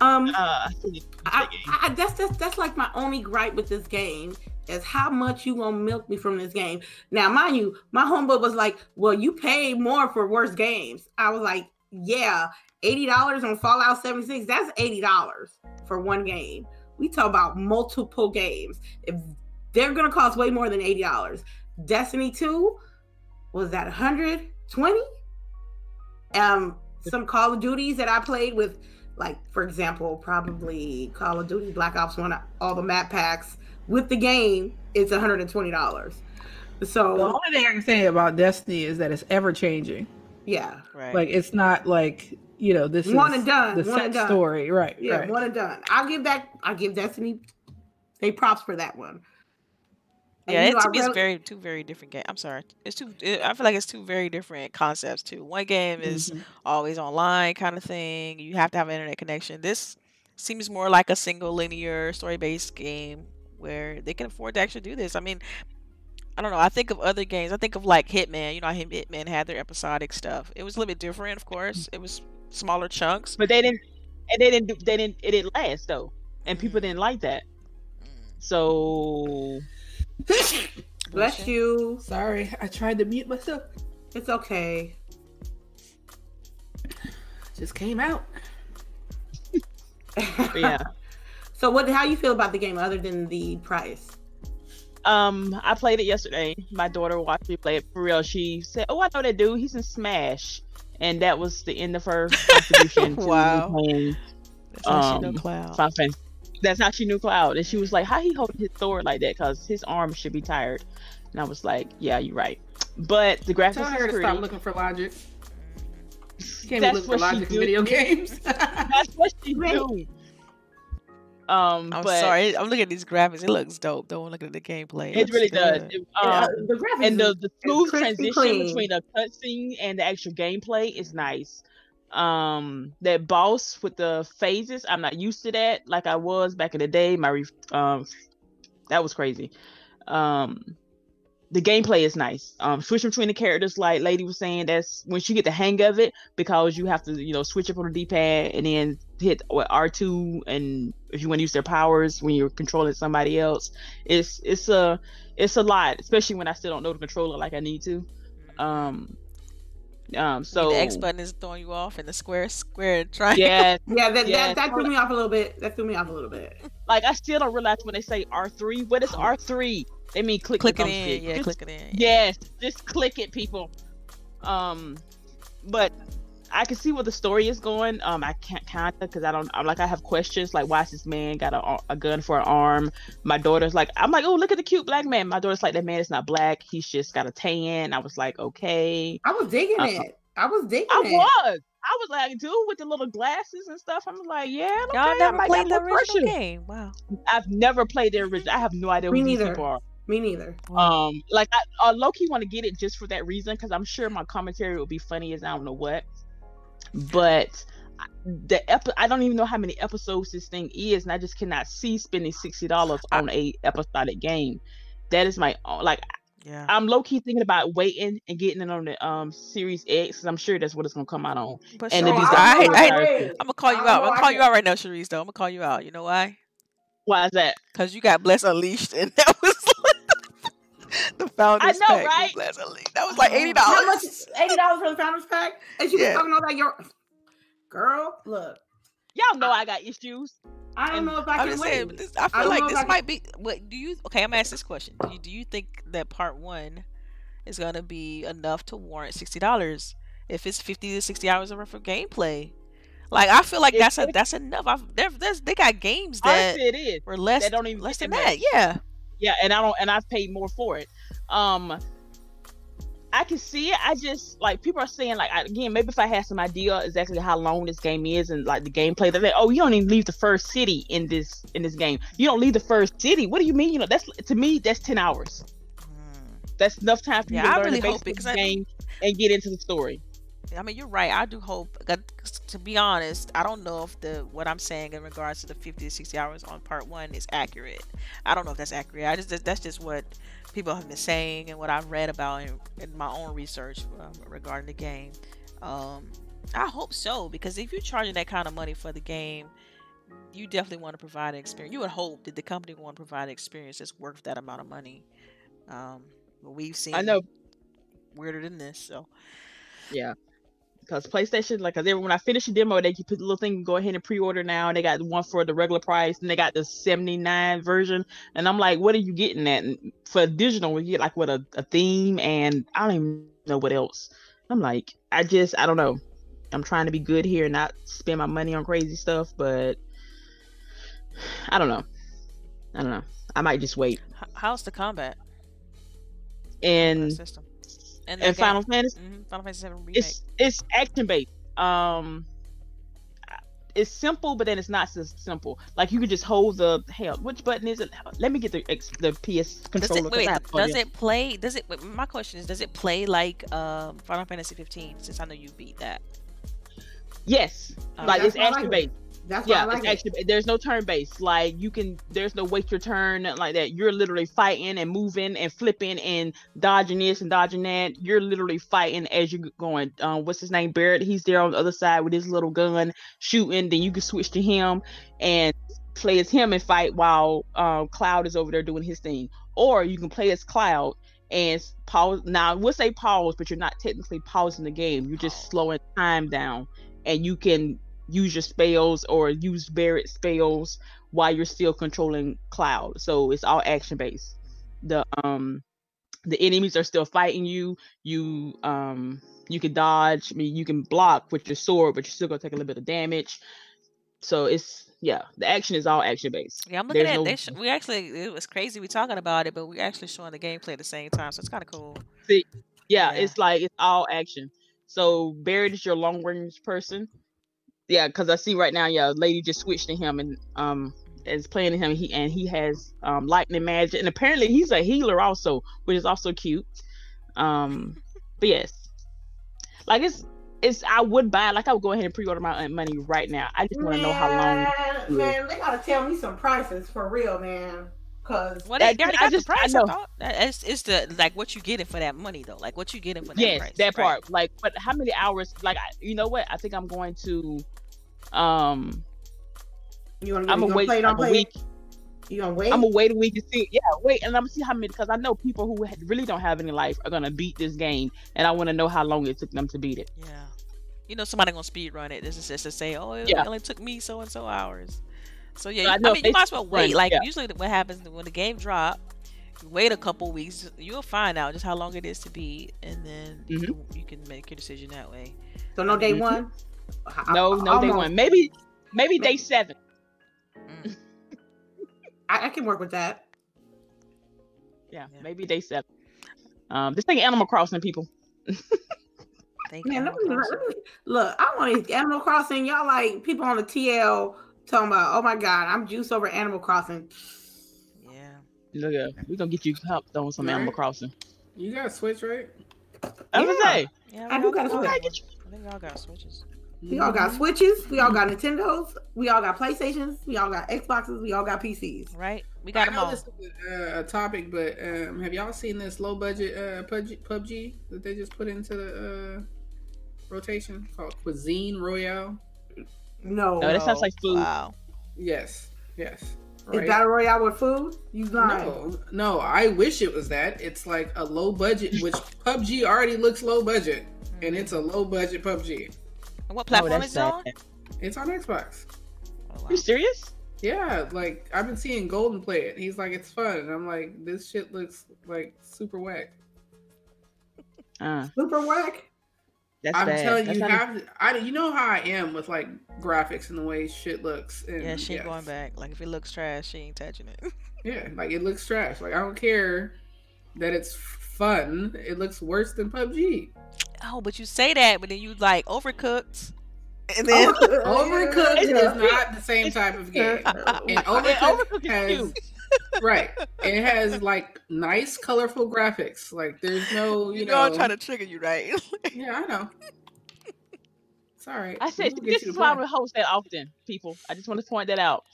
Uh, I think I, I, that's that's that's like my only gripe with this game is how much you gonna milk me from this game. Now, mind you, my homeboy was like, "Well, you pay more for worse games." I was like, "Yeah, eighty dollars on Fallout seventy six. That's eighty dollars for one game. We talk about multiple games. If they're gonna cost way more than eighty dollars, Destiny two was that one hundred twenty. Um, some Call of Duties that I played with like for example probably call of duty black ops 1 all the map packs with the game it's $120 So The only thing I can say about Destiny is that it's ever changing. yeah right. Like it's not like you know this One is and done, the one set and done. story, right? yeah right. one and done i'll give that i'll give destiny they props for that one And, yeah, you it, to I me, it's very two very different games. I'm sorry, it's two. It, I feel like it's two very different concepts too. One game is Mhm. always online kind of thing. You have to have an internet connection. This seems more like a single linear story based game where they can afford to actually do this. I mean, I don't know. I think of other games. I think of like Hitman. You know, how Hitman had their episodic stuff. It was a little bit different, of course. It was smaller chunks. But they didn't, and they didn't. do- They didn't. It didn't last though, and people didn't like that. Mm, So bless you Sorry, I tried to mute myself. it's okay Just came out. yeah. So what how you feel about the game other than the price Um, I played it yesterday. My daughter watched me play it for real. She said, "Oh, I know that dude. He's in Smash," and that was the end of her contribution to me Wow. playing That's how she know Um, Cloud. Final Fantasy. That's how she knew Cloud, and she was like, "How he hold his sword like that? Cause his arm should be tired." And I was like, "Yeah, you're right." But the graphics Tell is her to stop looking for logic. You can't That's be looking for what she logic in do. video games. That's what she Right. do. Um, I'm but sorry. I'm looking at these graphics. It looks dope. Though I'm looking at the gameplay. It looks really does. good. It- Yeah, um, the graphics and the, the smooth transition clean. between the cutscene and the actual gameplay is nice. Um, that boss with the phases, I'm not used to that like I was back in the day. My re- um, that was crazy. Um, the gameplay is nice. Um, switching between the characters, like Lady was saying, that's when you get the hang of it because you have to, you know, switch up on the D-pad and then hit what R2 and if you want to use their powers when you're controlling somebody else. It's it's a it's a lot, especially when I still don't know the controller like I need to. Um, um, so the X button is throwing you off, and the square square triangle. yeah, yeah that, Yeah. that that threw me off a little bit that threw me off a little bit like I still don't realize when they say R3, what is R3? They mean click click it thumbstick. in. Yeah, Just click it in. Yes, just click it, people. Um, but I can see where the story is going. Um, I can't kind of because I don't. I'm like I have questions like why is this man got a, a gun for an arm? My daughter's like I'm like oh look at the cute black man. My daughter's like that man is not black. He's just got a tan. I was like okay. i was digging Uh-uh. it i was digging I it was. I was like dude with the little glasses and stuff. I'm like yeah. Okay, Y'all I never might played got the original pressure. game. Wow. I've never played the original. I have no idea Me who these people are. Me neither Um, like I uh, low key want to get it just for that reason because I'm sure my commentary will be funny as I don't know what. But the epi- I don't even know how many episodes this thing is, and I just cannot see spending sixty dollars on a episodic game. That is my own like Yeah. I'm low key thinking about waiting and getting it on the um Series X because I'm sure that's what it's gonna come out on. But And Sharice, if I, I, I, I'm gonna call you I out. I'm gonna call you out right now, Sharice. Though I'm gonna call you out. You know why? Why is that? Because you got Bless Unleashed, and that was the founders know, pack with right? Bless That was like oh. eighty How much? dollars. Eighty dollars for the founders pack? And she Yeah. was talking about that. Your girl, look. Y'all know I got issues. I don't And know if I I'm can just wait. saying, but this, I feel don't like this I can- might be. What do you? Okay, I'm gonna ask this question. Do you, do you think that part one is gonna be enough to warrant sixty dollars if it's fifty to sixty hours worth of gameplay? Like I feel like If that's a, that's enough. I've, there, there's, they got games that Honestly, it is. were less That don't even less than that that. Yeah. Yeah, and I don't, and I've paid more for it. Um, I can see it. I just like people are saying like I- again, maybe if I had some idea exactly how long this game is and like the gameplay, they're like, oh, you don't even leave the first city in this in this game. You don't leave the first city. What do you mean? You know, that's to me that's ten hours. Mm. That's enough time for Yeah, you to I learn really the hope basics it, of 'cause the I- game and get into the story. I mean, you're right. I do hope. To be honest, I don't know if the what I'm saying in regards to the 50 to 60 hours on part one is accurate. I don't know if that's accurate. I just that's just what people have been saying and what I've read about in, in my own research um, regarding the game. Um, I hope so because if you're charging that kind of money for the game, you definitely want to provide an experience. You would hope that the company want to provide an experience that's worth that amount of money. Um, but we've seen I know weirder than this. So Yeah. Because PlayStation, like, cause every- when I finish the demo, they can put the little thing, go ahead and pre-order now. And they got one for the regular price, and they got the seventy nine version. And I'm like, what are you getting at? And for digital, we get like what a, a theme, and I don't even know what else. I'm like, I just, I don't know. I'm trying to be good here, and not spend my money on crazy stuff, but I don't know. I don't know. I might just wait. how's the combat? And system. And, and Final Fantasy. hmm Final Fantasy Seven remake. it's it's action based. Um, it's simple, but then it's not so simple. Like you can just hold the hell. Which button is it? Let me get the the PS does controller. it, 'cause wait, wait, have to plug does it play? Does it? wait, My question is, does it play like um, Final Fantasy 15? Since I know you beat that. Yes, Um, like it's why I like action based. That's why I Yeah, like it's it. There's no turn based. Like you can. There's no wait your turn like that. You're literally fighting and moving and flipping and dodging this and dodging that. You're literally fighting as you're going. Um, what's his name? Barret. He's there on the other side with his little gun shooting. Then you can switch to him and play as him and fight while um, Cloud is over there doing his thing. Or you can play as Cloud and pause. Now we'll say pause, but you're not technically pausing the game. You're just Oh. slowing time down, and you can use your spells or use Barret spells while you're still controlling Cloud. So it's all action based. The um the enemies are still fighting you. You um you can dodge. I mean you can block with your sword, but you're still gonna take a little bit of damage. So it's yeah, the action is all action based. Yeah, I'm looking There's at. no- They sh- we actually it was crazy. We talking about it, but we actually showing the gameplay at the same time, so it's kind of cool. Yeah, Yeah. it's like it's all action. So Barret is your long range person. Yeah, because I see right now, yeah, lady just switched to him and um is playing to him. He and he has um lightning magic, and apparently he's a healer also, which is also cute. Um, but yes, like it's it's I would buy like I would go ahead and pre-order my money right now. I just want to know how long. Man, man, they gotta tell me some prices for real, man. Cause Well, they, they already I got just- the I price. I, know. thought That- it's, it's the like what you getting for that money though. Like what you getting for that yes, price. that right. part. Like, but how many hours? Like, I, you know what? I think I'm going to, um, you wanna, I'm you gonna gonna wait play it like on a play? week. You gonna wait? I'm gonna wait a week to see. Yeah, wait, and I'm gonna see how many because I know people who had- really don't have any life are gonna beat this game, and I want to know how long it took them to beat it. Yeah. You know somebody gonna speed run it. This is just to say, oh, it Yeah. only took me so and so hours. So yeah, So I you- I, mean, you they might as well run, wait. Like yeah. usually, what happens when the game drop, wait a couple weeks, you'll find out just how long it is to be, and then you, Mhm. can, you can make your decision that way. so no day Mhm. one. I- No, no, they almost. won. Maybe, maybe day seven. Mm. I, I can work with that. Yeah, Yeah. maybe day seven. Um, this thing Animal Crossing people. Thank Man, you. let me, let me- look, I want to Animal Crossing. Y'all like people on the TL talking about, oh my god, I'm juiced over Animal Crossing. Yeah. Look at we gonna get you hooked on some Animal Crossing. You got a Switch, right? I was gonna Yeah. say, Yeah. I we do all gotta got- switch. I get you. I think y'all got switches. We all got. Switches. We all got Nintendos. We all got PlayStations. We all got Xboxes. We all got PCs. Right? We got I them know all. this is a, a topic, but um, have y'all seen this low budget uh, PUBG, PUBG that they just put into the uh, rotation called Cuisine Royale? No. No, that sounds like food. Wow. Yes, yes. Is Right? Battle Royale with food? You lying. No, no. I wish it was that. It's like a low budget, which PUBG already looks low budget, and it's a low budget PUBG. And what Oh, platform that's is it on? It's on Xbox. Oh, wow. You serious? Yeah, like I've been seeing Golden play it. He's like, it's fun, and I'm like, this shit looks like super whack. Uh, Super whack. That's I'm bad. telling That's you, to, I you know how I am with like graphics and the way shit looks. And Yeah, she ain't yes. going back. Like if it looks trash, she ain't touching it. Yeah, like it looks trash. Like I don't care that it's fun. It looks worse than PUBG. oh, but you say that, but then you like overcooked. And then Overcooked is not the same type of game. And Overcooked, Overcooked is has cute. right. It has like nice, colorful graphics. Like there's no, you, you know. know I'm trying to trigger you, right? Yeah, I know. It's all right. I said We'll this is why I play. would host that often, people. I just want to point that out.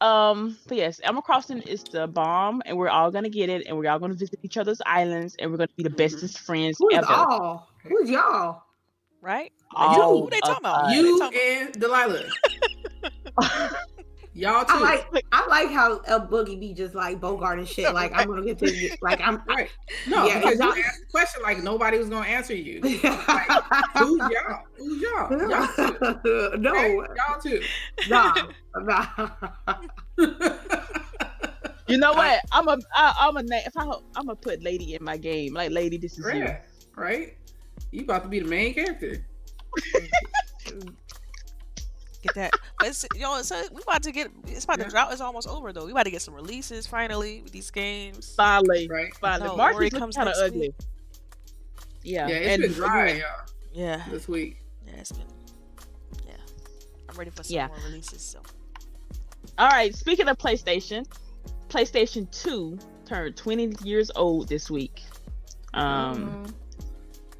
Um, but yes, Animal Crossing is the bomb, and we're all gonna get it, and we're all gonna visit each other's islands, and we're gonna be the Mhm. bestest friends Who's ever. all? Who's y'all? right? All who they talking about? us. You talking- and Delilah. Y'all too. I like I like how El Boogie be just like Bogart and shit. Like I'm gonna get to the- like I'm right. No, Yeah, because you y'all- asked the question like nobody was gonna answer you. Who's y'all? Who's y'all? Y'all too. Okay? no, Y'all too. nah, nah. You know what? I'm a I, I'm a if I I'm gonna put Lady in my game. Like Lady, this is you. right. Right? You about to be the main character. Get that. But it's, you know, so we about to get. It's about Yeah. the drought is almost over though. We about to get some releases finally with these games. Finally, Right? finally. No, March Ori is looking comes kind of next ugly. Yeah, Yeah, it's and been dry, again, y'all, Yeah, this week. yeah, it's been. Yeah, I'm ready for some Yeah. more releases. So All right. Speaking of PlayStation, PlayStation Two turned 20 years old this week. Um, Um,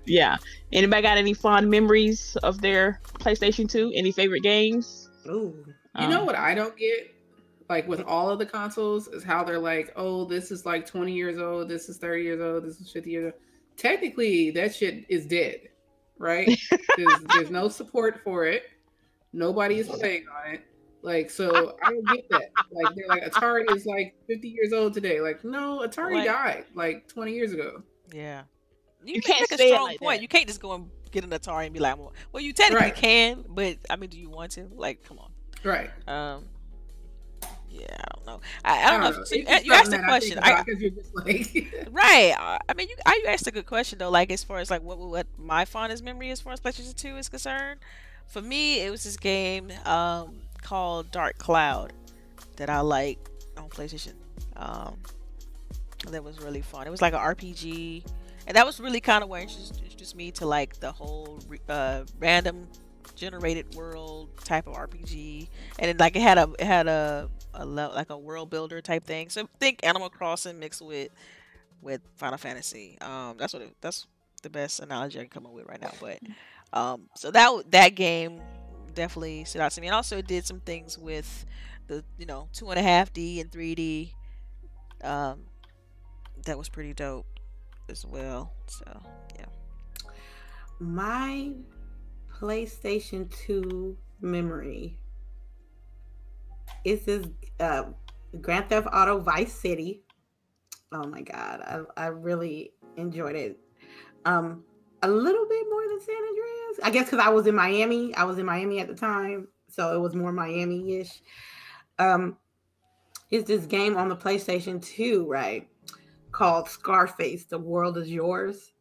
yeah. Anybody got any fond memories of their PlayStation Two? Any favorite games? Ooh. you know Um, what I don't get? Like with all of the consoles, is how they're like, oh, this is like 20 years old, this is 30 years old, this is 50 years old. Technically, that shit is dead, right? there's, there's no support for it. Nobody is playing on it. Like, so I don't get that. Like, they're like, Atari is like 50 years old today. Like, no, Atari Like- died like 20 years ago. yeah, you, You can't make a say strong like point. that. You can't just go and get an Atari and be like, well, you technically Right. can, but I mean, do you want to? Like, come on. Right. Um, yeah, I don't know. I, I don't know. So you, you asked the I think question. I, you're just like, Right. uh, I mean, you I, you asked a good question though. Like as far as like what what my fondest memory as far as PlayStation Two is concerned, for me it was this game um, called Dark Cloud that I like on PlayStation. Um, that was really fun. It was like an RPG, and that was really kind of what introduced, introduced me to like the whole uh, random generated world type of RPG, and it, like it had a it had a, a like a world builder type thing. So think Animal Crossing mixed with with Final Fantasy. Um, that's what it, that's the best analogy I can come up with right now. But um, so that that game definitely stood out to me, and also it did some things with the you know two and a half D and three D. Um, that was pretty dope as well. So yeah, My PlayStation 2 memory is this uh, Grand Theft Auto Vice City. Oh my god, I, I really enjoyed it. Um, a little bit more than San Andreas, I guess, because I was in Miami. I was in Miami at the time, so it was more Miami-ish. Um, it's this game on the PlayStation 2, right? Called Scarface: The World Is Yours.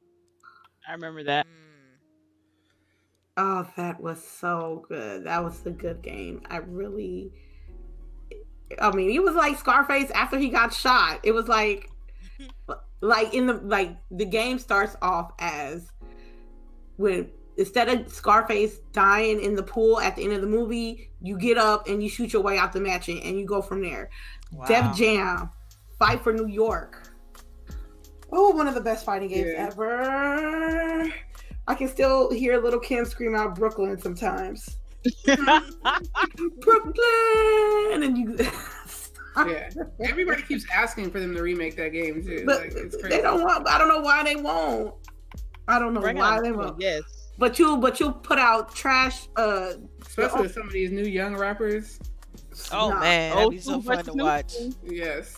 I remember that. Oh, that was so good. That was a good game. I really I mean, it was like Scarface after he got shot. It was like like in the like the game starts off as when instead of Scarface dying in the pool at the end of the movie, you get up and you shoot your way out the match and, and you go from there. wow. Def Jam, Fight for New York. Oh, one of the best fighting games Yeah. ever. I can still hear Lil' Kim scream out Brooklyn sometimes. Brooklyn, and you. Yeah, everybody keeps asking for them to remake that game too. but like, it's crazy. they don't want. I don't know why they won't. I don't know Bring why they won't. Yes. But you, but you put out trash. Uh, Especially with some of these new young rappers. Oh nah. man, Oh, that'd be so fun to watch. Yes,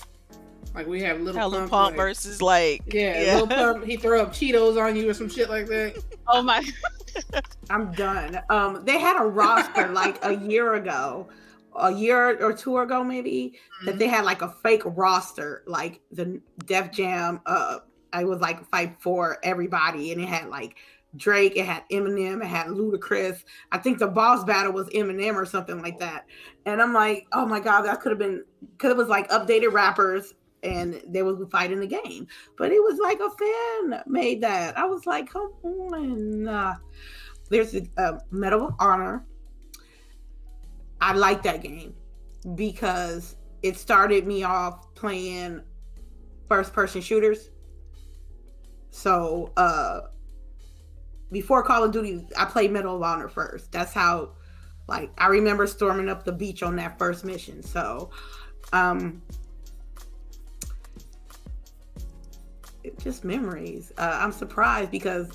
like we have little pump, Pump like- versus like Yeah, Lil Pump, he throw up Cheetos on you or some shit like that. Oh my. I'm done. Um, they had a roster like a year ago, a year or two ago, maybe that they had like a fake roster, like the Def Jam. Uh, I was like fight for everybody, and it had like Drake, it had Eminem, it had Ludacris. I think the boss battle was Eminem or something like that. And I'm like, oh my god, that could have been because it was like updated rappers. And they was fighting the game, but it was like a fan made that. I was like, come on. uh, there's a Medal of Honor. I like that game because it started me off playing first person shooters. So uh before Call of Duty, I played Medal of Honor first. That's how like I remember storming up the beach on that first mission. So um just memories. Uh, I'm surprised because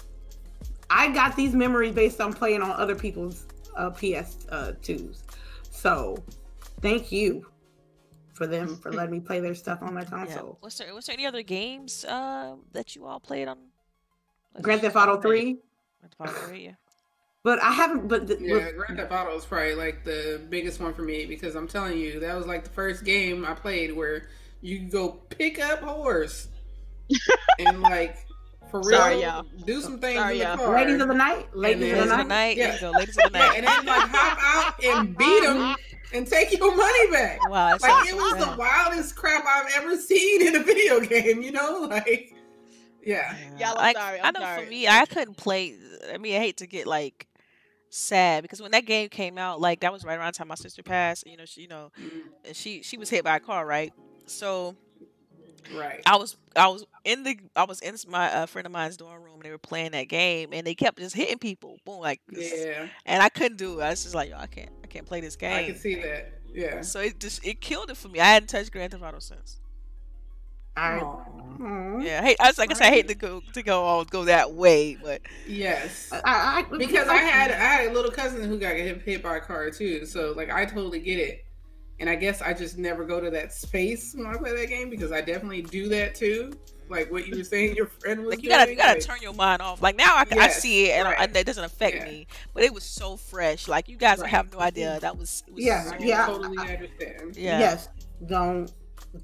I got these memories based on playing on other people's uh, PS uh, twos. So, thank you for them for letting me play their stuff on their yeah. console. Was there was there any other games uh, that you all played on? let's Grand Theft Auto Three, Grand Theft Auto 3, yeah. but I haven't. But the, Yeah, with- Grand Theft Auto is probably like the biggest one for me because I'm telling you, that was like the first game I played where you go pick up horse and like for real Sorry, y'all. do some things Sorry, in the y'all. car. ladies of the night, ladies then- of Ladies the of the night. night. Yeah. Go. Ladies of the night. and then like hop out and beat them and take your money back. Wow, it Like sounds it so was the wildest crap I've ever seen in a video game. You know, like yeah. Y'all, I'm sorry, I I'm know sorry. for me, I couldn't play. I mean, I hate to get like sad because when that game came out, like that was right around the time my sister passed. You know, she, you know, Mm, and she she was hit by a car, right? So Right. I was I was in the I was in my uh, friend of mine's dorm room and they were playing that game and they kept just hitting people, boom, like this. Yeah, and I couldn't do it. I was just like, yo, I can't I can't play this game. I can see that. Yeah. So it just it killed it for me. I hadn't touched Grand Theft Auto since. I, Aw. Aw. Yeah, I hate. I was like I said, I hate to go to go all go that way, but Yes. I, I, because I had I had a little cousin who got hit, hit by a car too. So like I totally get it. And I guess I just never go to that space when I play that game because I definitely do that too. Like what you were saying, your friend was like you gotta doing, you gotta like- turn your mind off. Like now I, I see it and, right. and it doesn't affect Yeah. me, but it was so fresh. Like you guys Right. have no idea. That was, it was Yeah, I so- can yeah. totally understand. yeah. Yes, don't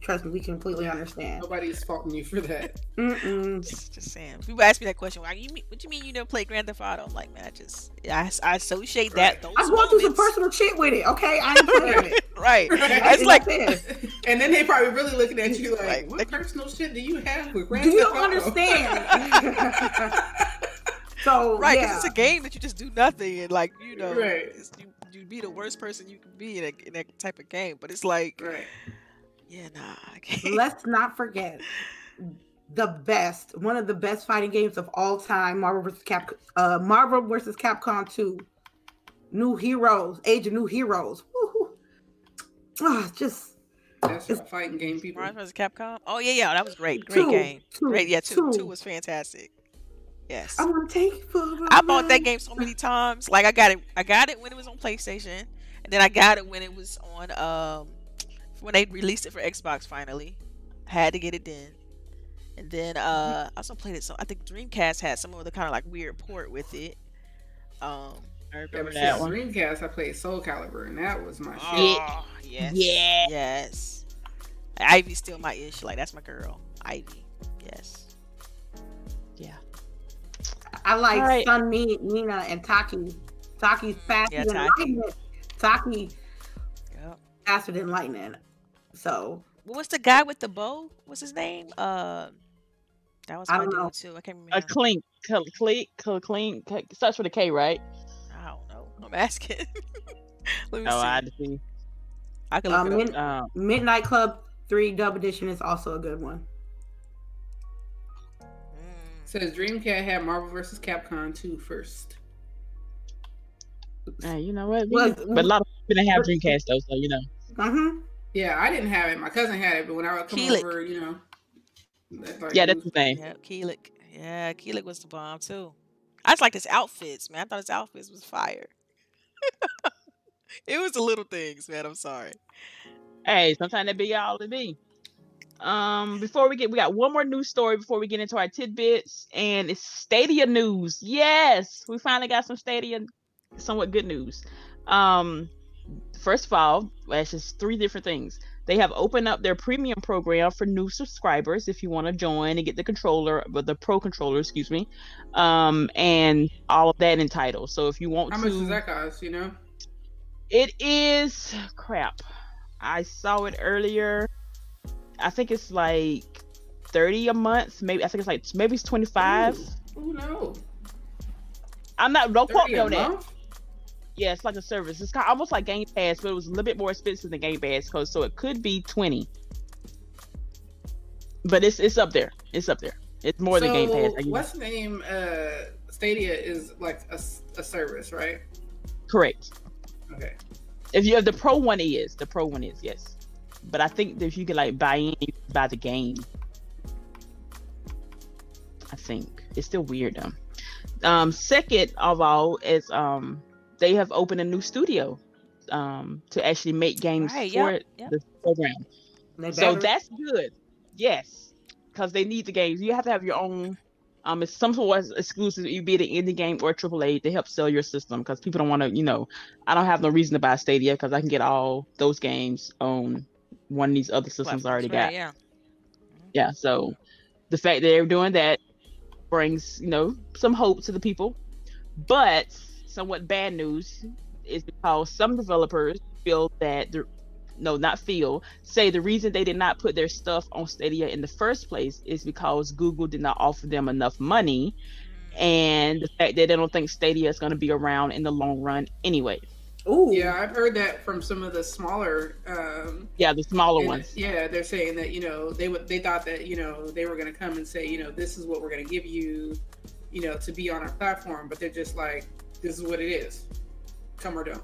trust me. We completely understand. Nobody's faulting you for that. Mm-mm. Just, just saying. People ask me that question. Like, you mean, what you mean you never played Grand Theft Auto? I'm like, man, I just I, I associate that Right. those I'm going through some personal shit with it. Okay, I ain't playing it. right. Right. It's like That's and then they probably really looking at you like, Like- what like- personal shit do you have with Grand Do you Theft Auto?" understand? so right, 'cause yeah, it's a game that you just do nothing and like you know, Right. it's, you you be the worst person you can be in, a, in that type of game. But it's like, right. Yeah, nah, I can't. let's not forget the best, one of the best fighting games of all time, Marvel vs. Cap, uh, Marvel vs. Capcom 2, New Heroes, Age of New Heroes. Woo-hoo. Ah, just That's your fighting game, people. Marvel vs. Capcom. Oh yeah, yeah, that was great. Great Two, game. two, Great, yeah, two, two two. was fantastic. Yes. I want to take you for a I bought that game so many times. Like I got it, I got it when it was on PlayStation, and then I got it when it was on um when they released it for Xbox. Finally, had to get it then, and then uh I also played it. So I think Dreamcast had some other kind of like weird port with it. Um, I Yeah, remember but that one. Dreamcast, I played Soul Calibur, and that was my shit. oh, yes, Yeah. yes. Ivy's still my ish. Like that's my girl, Ivy. Yes. Yeah. I like All right. Sun Ni- Nina and Taki. Taki's faster Yeah, than Taki. lightning. Taki Yep. faster than lightning. So what's the guy with the bow? What's his name? Uh, that was I my don't dude know. too. I can't remember. A remember. clink, cl- clink, clink. Starts with a K, right? I don't know. I'm asking. Let me Oh, see. I I, had to see. I can look um, it up. Mid- Um, Midnight Club 3 Dub Edition is also a good one. Mm, Says Dreamcast had Marvel vs. Capcom 2 first. Hey, you know what? Well, but a lot of people didn't have Dreamcast though, so you know. Mm-hmm. Yeah, I didn't have it. My cousin had it, but when I would come Kilik. over, you know. that's like- Yeah, that's the thing. Yeah, Kilik. Yeah, Kilik was the bomb too. I just like his outfits, man. I thought his outfits was fire. it was the little things, man. I'm sorry. Hey, sometimes that be all it be. Um, before we get, we got one more news story before we get into our tidbits, and it's Stadia news. Yes, we finally got some Stadia, somewhat good news. Um, first of all, it's just three different things. They have opened up their premium program for new subscribers if you want to join and get the controller, but the pro controller, excuse me, um, and all of that entitled. So if you want to How to, much does that cost, you know? it is crap. I saw it earlier. I think it's like 30 a month. Maybe I think it's like maybe it's 25. Oh no. I'm not don't quote me on that. month? Yeah, it's like a service. It's kind almost like Game Pass, but it was a little bit more expensive than Game Pass, cause so it could be 20. But it's it's up there. It's up there. It's more than Game Pass. So, What's name? Uh, Stadia is like a service, right? Correct. Okay. If you have the pro one is the pro one is yes, but I think if you could like buy in, you buy the game. I think it's still weird though. Um, second of all is um they have opened a new studio um to actually make games Right, for yep, yep. the program. They So better- that's good. Yes, because they need the games. You have to have your own. Um, it's some sort of exclusive. You be it an indie game or AAA to help sell your system because people don't want to. You know, I don't have no reason to buy Stadia because I can get all those games on one of these other systems I already Platforms, got. Yeah. Yeah. So the fact that they're doing that brings you know some hope to the people, but somewhat bad news is because some developers feel that the no, not feel, say the reason they did not put their stuff on Stadia in the first place is because Google did not offer them enough money and the fact that they don't think Stadia is going to be around in the long run anyway. Ooh. Yeah, I've heard that from some of the smaller. Um, Yeah, the smaller and, ones. Yeah, they're saying that you know they would they thought that you know they were going to come and say you know this is what we're going to give you, you know, to be on our platform, but they're just like this is what it is, come or don't,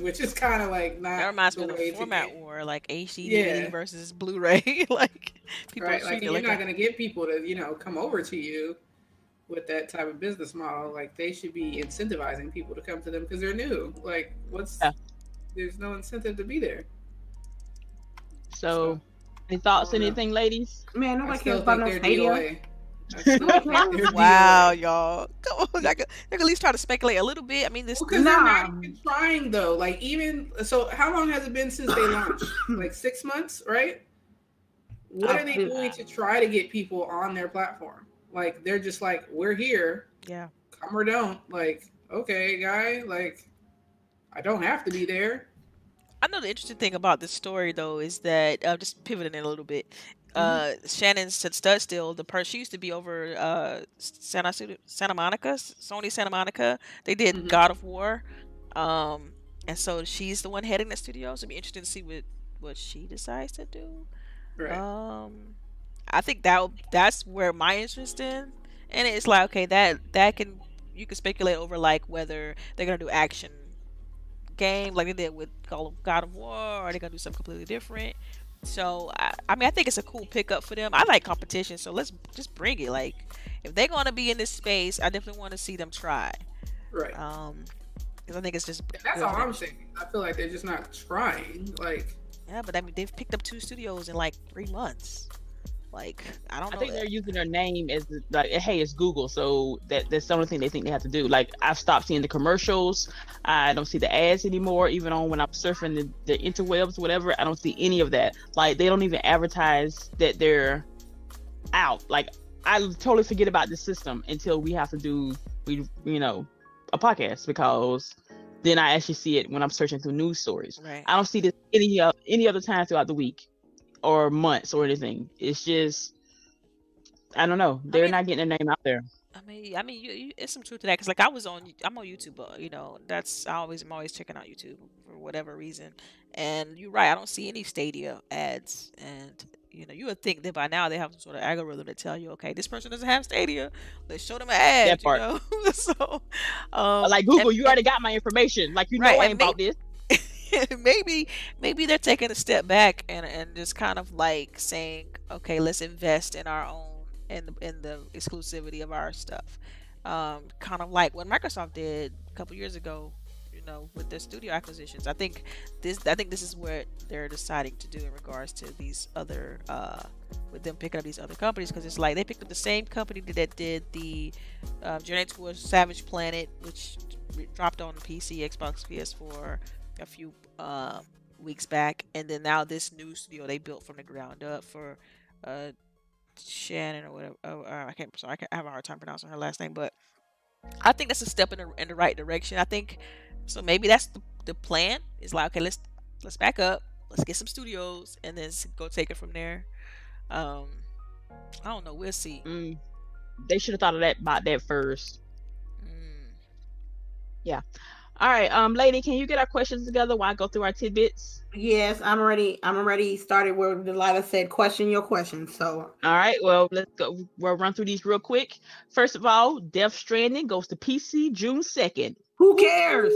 which is kind of like not. That reminds me the of the format get- war, like HD Yeah. versus Blu-ray. like people right? Like you're like not going to get people to you know come over to you with that type of business model. Like they should be incentivizing people to come to them because they're new. Like what's Yeah. there's no incentive to be there. So, any thoughts, I don't know. anything, ladies? Man, I nobody still cares about think no they're Stadia. DOA. I still think they're Wow, y'all. Come on. I could, I could at least try to speculate a little bit. I mean, this. Well, because they're not even trying though. Like even so, how long has it been since they launched? like six months, right? What I are they think- doing to try to get people on their platform? Like they're just like, we're here, Yeah. come or don't. Like, okay, guy, like, I don't have to be there. I know the interesting thing about this story though is that uh, just pivoting it a little bit. Uh, Shannon said Studstill, the person she used to be over uh Santa Santa Monica, Sony Santa Monica. They did Mhm. God of War, um, and so she's the one heading the studio. So it'd be interesting to see what what she decides to do. Right. Um, I think that that's where my interest in, and it's like okay, that that can you can speculate over like whether they're gonna do action game like they did with Call of God of War, or they're gonna do something completely different. So I, I mean, I think it's a cool pickup for them. I like competition, so let's just bring it. Like if they're gonna be in this space, I definitely want to see them try. right. Um, because I think it's just That's all I'm saying. I feel like they're just not trying. Like, Yeah, but I mean, they've picked up two studios in like three months. Like I don't I think that- they're using their name as like, hey, it's Google, so that that's the only thing they think they have to do. Like I've stopped seeing the commercials. I don't see the ads anymore. Even on when I'm surfing the, the interwebs, whatever, I don't see any of that. Like they don't even advertise that they're out. Like I totally forget about the system until we have to do we you know a podcast because then I actually see it when I'm searching through news stories. right. I don't see this any uh, any other time throughout the week or months or anything. It's just I don't know. They're mean- not getting their name out there. I mean, I mean, you, you, it's some truth to that. Cause like I was on, I'm on YouTube. Uh, you know, that's I always, I'm always checking out YouTube for whatever reason. And you're right, I don't see any Stadia ads. And you know, you would think that by now they have some sort of algorithm to tell you, okay, this person doesn't have Stadia. Let's show them an ad. That part. You know? so, um, like Google, and- you already got my information. Like you know Right, I ain't about this. maybe maybe they're taking a step back and and just kind of like saying, okay, let's invest in our own in the, in the exclusivity of our stuff. Um, kind of like what Microsoft did a couple years ago, you know, with their studio acquisitions. I think this I think this is what they're deciding to do in regards to these other uh with them picking up these other companies because it's like they picked up the same company that did the uh, Journey to a Savage Planet, which dropped on PC, Xbox, PS4 a few uh, weeks back, and then now this new studio they built from the ground up for uh, Shannon or whatever. Oh, uh, I can't. Sorry, I, can't, I have a hard time pronouncing her last name, but I think that's a step in the in the right direction. I think so. Maybe that's the, the plan. Is like okay, let's let's back up, let's get some studios, and then go take it from there. Um, I don't know. We'll see. Mm. They should have thought of that about that first. Mm. All right, um, lady, can you get our questions together while I go through our tidbits? Yes, I'm already. I'm already started where Delilah said, "Question your question." So All right, well, let's go. We'll run through these real quick. First of all, Death Stranding goes to PC June 2nd. who cares?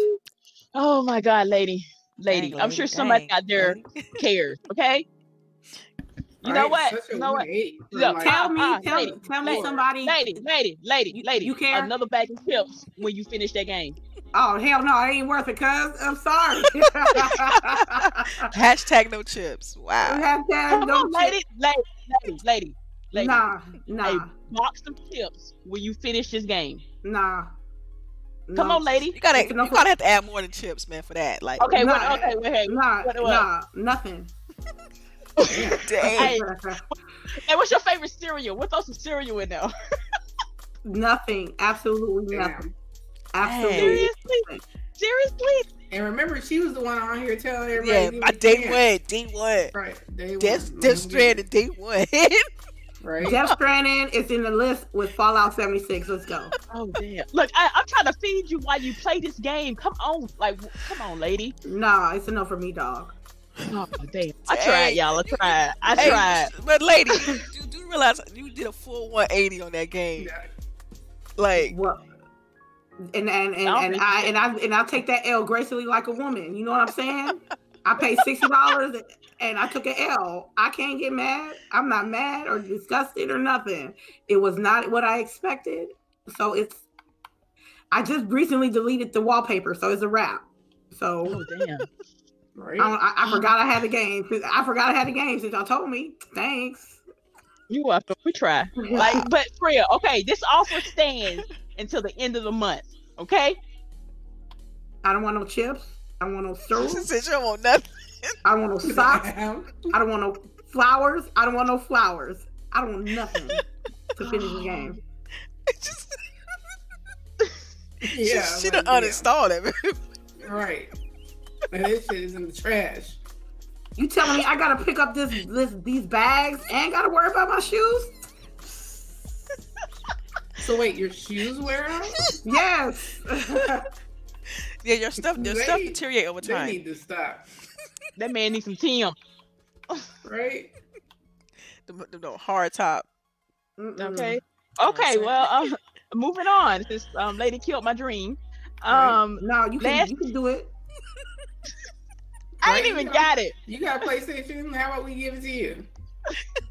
Oh my God, lady, lady, Dang, I'm sure somebody dang, out there lady. cares. Okay, you know Right? what? Such a You know what? 180 from, Look, Tell me, ah, tell, lady, tell me lady, somebody. lady, lady, lady, You- lady. you care? Another bag of chips when you finish that game. Oh hell no, it ain't worth it, cuz I'm sorry. Hashtag no chips. Wow. Hashtag Come no on, lady, lady, lady, lady, lady. Nah, nah, Hey, box some chips when you finish this game. nah. Come No. on, lady. You gotta, you gotta have to add more than chips, man, for that. Like, Okay, Nah, what, okay, wait, hey, Nah, What- what? nah, nothing. dang. Hey. hey, what's your favorite cereal? What throw some cereal in there? nothing. Absolutely Damn. nothing. Absolutely. Seriously, seriously. And remember, she was the one on here telling everybody. Yeah, to my give day me a one, day one. Right, day Death, one. Death Mhm. Stranding, day one. Right. Death Stranding is in the list with Fallout 76. Let's go. Oh damn! Look, I, I'm trying to feed you while you play this game. Come on, like, come on, lady. Nah, it's enough for me, dog. Oh damn! I tried, y'all. I tried. I Hey, tried. But lady, you, you do realize you did a full 180 on that game. Yeah. Like, What? And and and, and I and I and I take that L gracefully like a woman. You know what I'm saying? I paid sixty dollars and I took an L. I can't get mad. I'm not mad or disgusted or nothing. It was not what I expected. So it's. I just recently deleted the wallpaper, so it's a wrap. So Oh damn! Right. I, I, forgot I had the game. I forgot I had the game since y'all told me. Thanks. You welcome. We try. Like, but for real, okay. This offer stands until the end of the month. Okay. I don't want no chips. I don't want no she syrup. said you don't want nothing. I don't want no socks. I don't want no flowers. I don't want no flowers. I don't want nothing to finish the game. Just, yeah. she, she like, done yeah. uninstalled it. Right. And this shit is in the trash. You telling me I gotta pick up this this these bags and gotta worry about my shoes? So wait, your shoes wear out? Yes. yeah, your stuff, your stuff deteriorate over time. They time. need to stop. That man needs some Tim. Right? The, the, the hard top. Mm-mm. Okay. know what I'm Okay. Well, um, moving on. This um, lady killed my dream. Right. Um, No, you can Last- you can do it. I Right, ain't even you know. got it. You got PlayStation? How about we give it to you?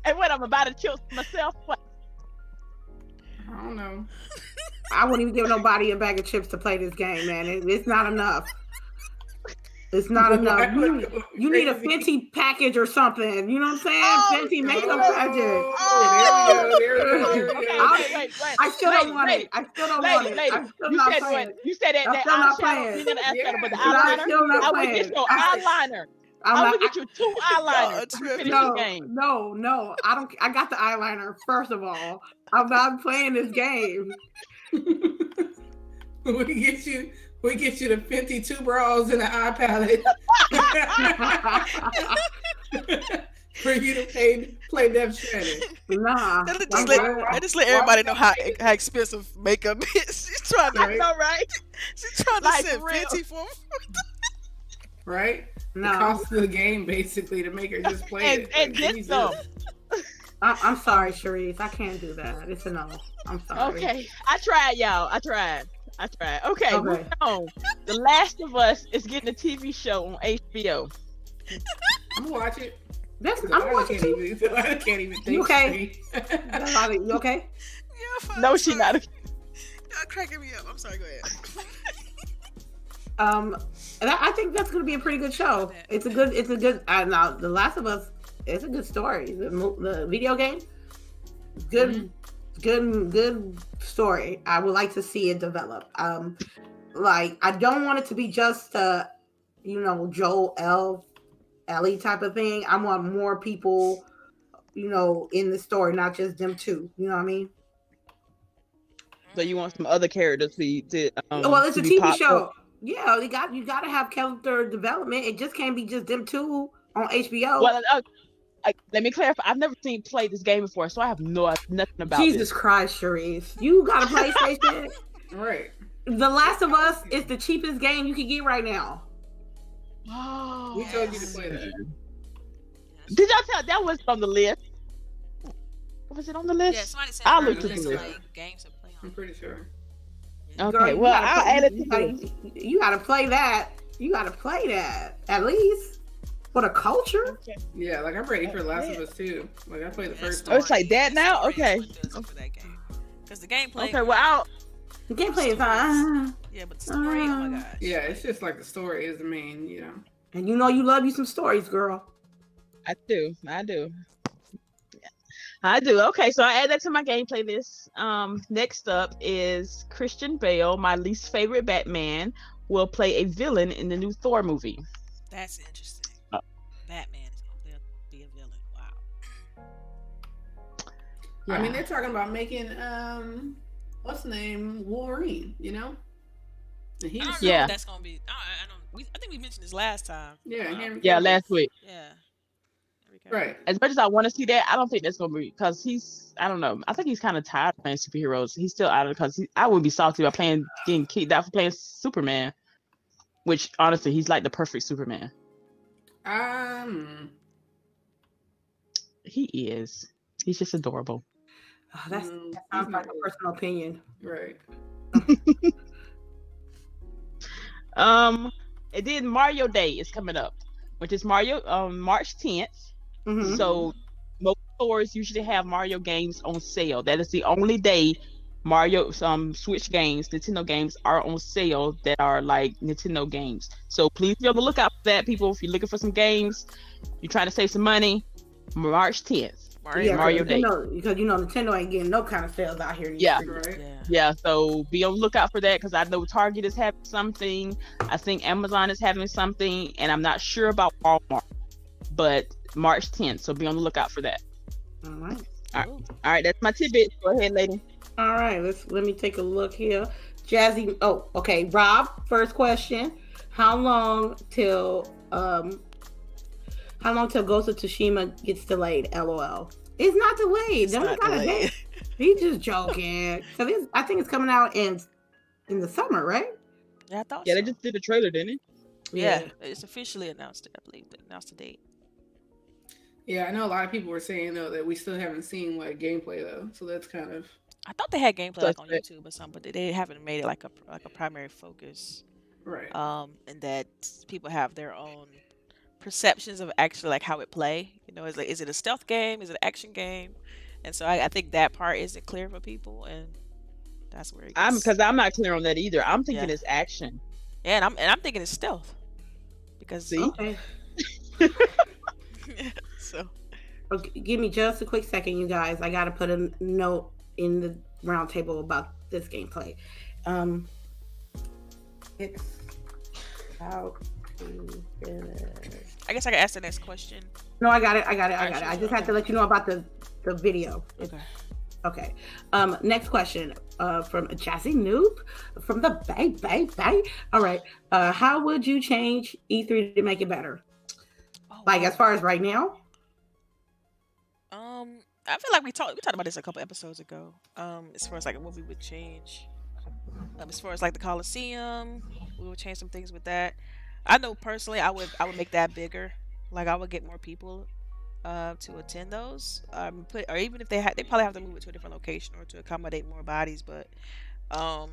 And what I'm about to kill myself. What? I don't know. I wouldn't even give nobody a bag of chips to play this game, man. It, it's not enough. It's not enough. You, you need a Fenty package or something. You know what I'm saying? Oh, Fenty makeup Oh, package. there we go. There we go. Okay. I'll- wait, wait, wait. I still don't want it. I still don't want it. I'm still you not said playing. what? You said that, I'm that still not eyeshadow. playing. You did an eyeshadow, but the Yeah. I'm eyeliner. still not I will playing. get your eyeliner. I'm I not, will get you two eyeliners God, to Trip. finish no, no, no. I don't. I got the eyeliner. First of all, I'm not playing this game. we get you. We get you the Fenty two bras and an eye palette for you to play play Death Stranding. nah. That just, I'm let, good. that just let everybody know how how expensive makeup is. She's trying to, I know, right? she's trying to Like, send for real. Fifty for. Right? The cost of the game basically to make her just play And, it. and Like, get Jesus. I, I'm sorry, Sharice. I can't do that. It's a no. I'm sorry. Okay, I tried, y'all. I tried. I tried. Okay, Okay. on. The Last of Us is getting a TV show on HBO. I'm gonna watch it. That's, I I'm watching can't even. I can't even think. You okay? straight. That's all right. You okay? Yeah, No, I'm she sorry. not. Y'all cracking me up. I'm sorry. Go ahead. Um, and I, I think that's going to be a pretty good show. It's a good. It's a good. Uh, now, The Last of Us. It's a good story. The, the video game. Good. Good. Good story. I would like to see it develop. Um, like I don't want it to be just uh, you know, Joel L. Ellie type of thing. I want more people, you know, in the story, not just them two. You know what I mean? So you want some other characters to be to um, well, it's to a TV show. up? Yeah, you got you got to have character development. It just can't be just them two on HBO. Well, uh, I, let me clarify. I've never seen play this game before, so I have no nothing about Jesus this. Christ, Sharice, you got a PlayStation. Right. the Last of Us is the cheapest game you can get right now. Oh, We told you to play that. Did y'all tell that was on the list? Was it on the list? Yeah, somebody said I looked at the look look into it. like games to play on. I'm pretty sure. Okay, Girl, you well, gotta I'll play- add it you gotta- You got to play that. You got to play that at least for the culture. Yeah, like I'm ready for Last of Us too. Like I played the Yeah, first Oh, one. it's like that now? Okay. what does it for that game. Because the gameplay, Okay, well, I'll, The gameplay is fine, yeah, but the story, oh Uh, my gosh. Yeah, it's just like the story is the main, you know. and you know you love you some stories, girl. I do. I do. I do. Okay, so I add that to my gameplay list. Um, next up is Christian Bale, my least favorite Batman, will play a villain in the new Thor movie. That's interesting. Oh. Batman is going to be a villain. Wow. I mean, they're talking about making um, what's the name, Wolverine. You know. And he I don't know Yeah. what that's going to be. I, I I don't. We, I think we mentioned this last time. yeah, Um, Yeah, last week. Yeah. Henry Cavill. Right. As much as I want to see that, I don't think that's gonna be because he's. I don't know. I think he's kind of tired of playing superheroes. He's still out of because I wouldn't be salty about playing getting kicked out for playing Superman. Which honestly, he's like the perfect Superman. Um. He is. He's just adorable. Oh, that's mm, that sounds like a personal opinion. Right. Um, and then Mario Day is coming up, which is Mario um March 10th. Mhm. So most stores usually have Mario games on sale. That is the only day Mario um Switch games, Nintendo games are on sale that are like Nintendo games. So please be on the lookout for that, people. If you're looking for some games, you're trying to save some money, March 10th. Mario. yeah, Mario Day. Nintendo, because you know Nintendo ain't getting no kind of sales out here. Yeah. days. Right. Yeah. Yeah, so be on the lookout for that because I know Target is having something. I think Amazon is having something, and I'm not sure about Walmart. But March 10th, so be on the lookout for that. All right. Cool. All right, that's my tidbit. Go ahead, lady. All right, let's let me take a look here. Jazzy, oh, okay. Rob, first question: How long till um, how long till Ghost of Tsushima gets delayed? LOL. It's not delayed. It's They only not got a delayed. date. He's just joking. Cause it's, I think it's coming out in in the summer, right? Yeah, I thought Yeah, so. they just did a trailer, didn't it? Yeah, it's officially announced. it, I believe, but announced the date. Yeah, I know a lot of people were saying though that we still haven't seen like gameplay though, so that's kind of I thought they had gameplay like on YouTube or something, but they haven't made it like a like a primary focus. right. Um, and that people have their own perceptions of actually like how it play. You know, is like is it a stealth game? Is it an action game? And so I, I think that part isn't clear for people, and that's where it gets. I'm because I'm not clear on that either. I'm thinking Yeah. it's action. yeah, and I'm and I'm thinking it's stealth because See? Okay. so okay. Give me just a quick second, you guys. I gotta put a note in the round table about this gameplay. Um, it's how to finish. I guess I can ask the next question. No, I got it. I got it. I Alright, got it. I sure, just had to let you know about the the video. Okay. Okay. Um, next question. Uh, from Jazzy Noob from the Bay Bay Bay. All right. Uh, how would you change E3 to make it better? Oh, Like wow. as far as right now? I feel like we talked we talked about this a couple episodes ago. Um, as far as like what we would change. Um, as far as like the Coliseum, we would change some things with that. I know personally, I would I would make that bigger. Like I would get more people. uh, to attend those. Um, put or even if they ha- they probably have to move it to a different location or to accommodate more bodies. But um,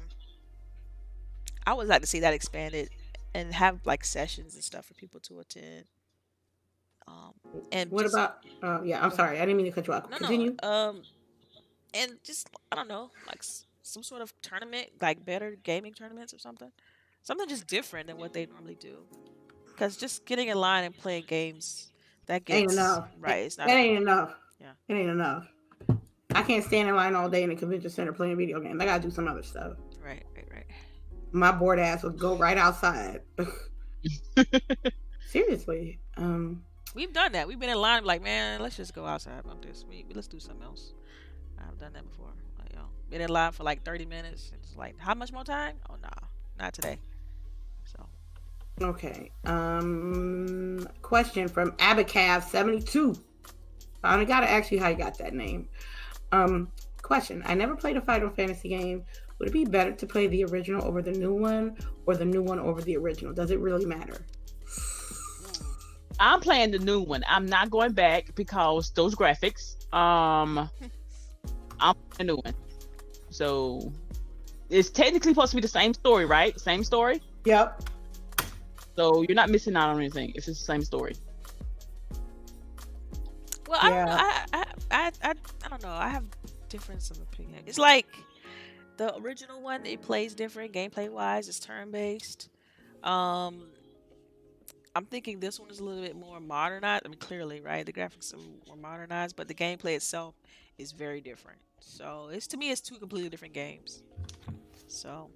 I would like to see that expanded and have like sessions and stuff for people to attend. Um, and What just- about? Uh, yeah, I'm sorry, I didn't mean to cut you off. no, Continue. no. Um, and just I don't know, like s- some sort of tournament, like better gaming tournaments or something, something just different than what they normally do. Because just getting in line and playing games, that gets Ain't enough. right. It's not. That ain't enough. Yeah. It ain't enough. I can't stand in line all day in a convention center playing video games. I gotta do some other stuff. Right, right, right. My bored ass would go right outside. Seriously. Um. We've done that. We've been in line like, man, let's just go outside about this. We let's do something else. I've done that before. Like, yo, been in line for like thirty minutes. It's like, how much more time? Oh nah, not today. So Okay. Um. Question from Abacab seventy two. I only gotta ask you how you got that name. Um. Question. I never played a Final Fantasy game. Would it be better to play the original over the new one, or the new one over the original? Does it really matter? I'm playing the new one. I'm not going back because those graphics. Um, I'm playing the new one. So it's technically supposed to be the same story, right? Same story. Yep. So you're not missing out on anything. It's just the same story. Well, I don't Yeah. know. I, I, I, I, I don't know. I have difference of opinion. It's like the original one. It plays different gameplay wise. It's turn based. Um, I'm thinking this one is a little bit more modernized. I mean, clearly, right? The graphics are more modernized, but the gameplay itself is very different. So it's to me, it's two completely different games. So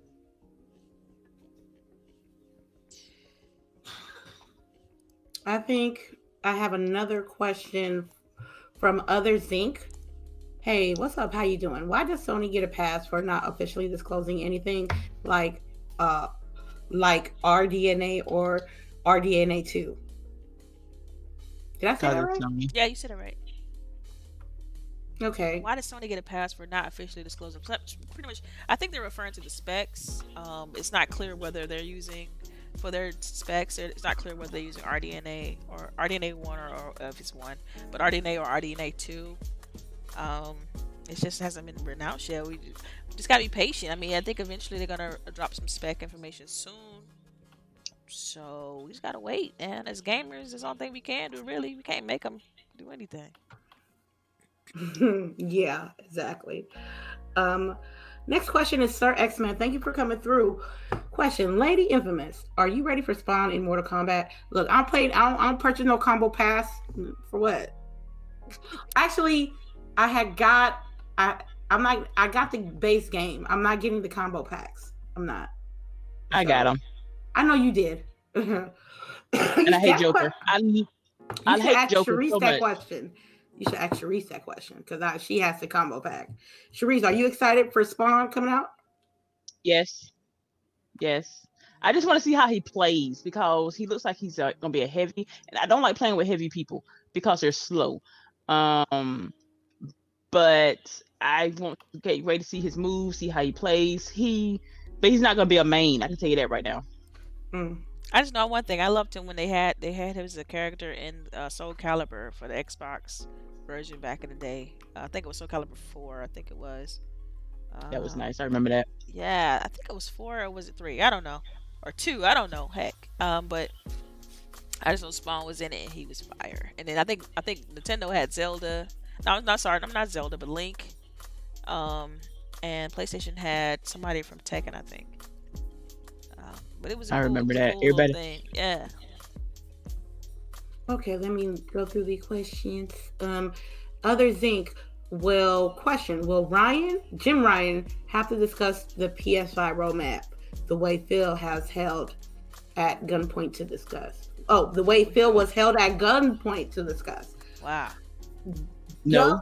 I think I have another question from Other Zinc. Hey, what's up? How you doing? Why does Sony get a pass for not officially disclosing anything like uh like RDNA or RDNA two? Did I say that right? yeah, you said it right. Okay. Why does Sony get a pass for not officially disclosing? Pretty much, I think they're referring to the specs. Um, it's not clear whether they're using for their specs. It's not clear whether they're using RDNA or RDNA one or, or if it's one, but RDNA or RDNA two. Um, it just hasn't been announced yet. We just gotta be patient. I mean, I think eventually they're gonna drop some spec information soon. So we just gotta wait. And as gamers, there's only thing we can do. Really, we can't make them do anything. yeah, exactly. Um, next question is Sir X Man. Thank you for coming through. Question, Lady Infamous, are you ready for Spawn in Mortal Kombat? Look, I'm playing. I don't, I don't purchase no combo pass for what. Actually, I had got. I I'm not. I got the base game. I'm not getting the combo packs. I'm not. I got them, I know you did. and I hate Joker. I You I should hate ask Joker Sharice so that much. question. You should ask Sharice that question because she has the combo pack. Sharice, are you excited for Spawn coming out? Yes. Yes. I just want to see how he plays because he looks like he's uh, gonna be a heavy, and I don't like playing with heavy people because they're slow. Um, but I want to get ready to see his moves, see how he plays. He, but he's not gonna be a main. I can tell you that right now. Mm. I just know one thing. I loved him when they had they had him as a character in uh, Soul Calibur for the Xbox version back in the day. Uh, I think it was Soul Calibur four. I think it was. That was Uh, nice. I remember that. Yeah, I think it was four or was it three? I don't know, or two. I don't know. Heck, um, but I just know Spawn was in it and he was fire. And then I think I think Nintendo had Zelda. No, I'm not sorry. I'm not Zelda, but Link. Um, and PlayStation had somebody from Tekken, I think. But it was. a I cool- remember it was a that. cool Everybody- Thing. Yeah. Okay, let me go through the questions. Um, other Zinc will question: Will Ryan, Jim Ryan, have to discuss the PS5 roadmap the way Phil has held at gunpoint to discuss? Oh, the way Phil was held at gunpoint to discuss. Wow. No,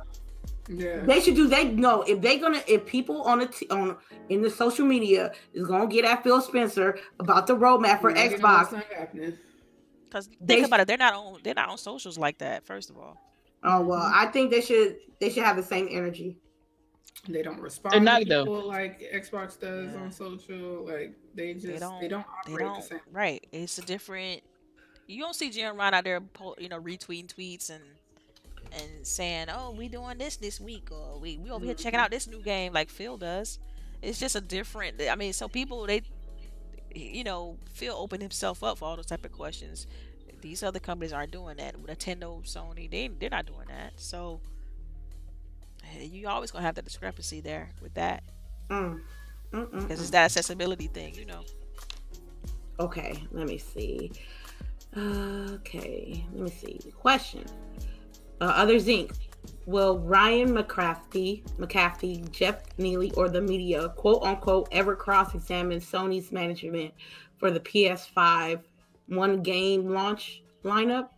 Yeah. They should do. They no. If they're gonna, if people on the t- on in the social media is gonna get at Phil Spencer about the roadmap for You know Xbox, It's not happening. Because think They- about it, they're not on they're not on socials like that. First of all, oh well, I think they should. They should have the same energy. They don't respond They're to not, though. like Xbox does Yeah. on social. Like they just they don't- they don't, they don't. the same. Right? It's a different. You don't see Jim Ryan out there, po- you know, retweeting tweets and and saying, "Oh, we doing this this week," or "We we over here checking out this new game," like Phil does. It's just a different. I mean, so people they, you know, Phil opened himself up for all those type of questions. These other companies aren't doing that. Nintendo, Sony, they they're not doing that. So you always gonna have that discrepancy there with that Mm. Because it's that accessibility thing, you know. Okay, let me see. Okay, let me see. Question. Uh, other Zinc. Will Ryan McCrafty, McCafty, Jeff Neely, or the media, quote unquote, ever cross examine Sony's management for the PS5 one game launch lineup?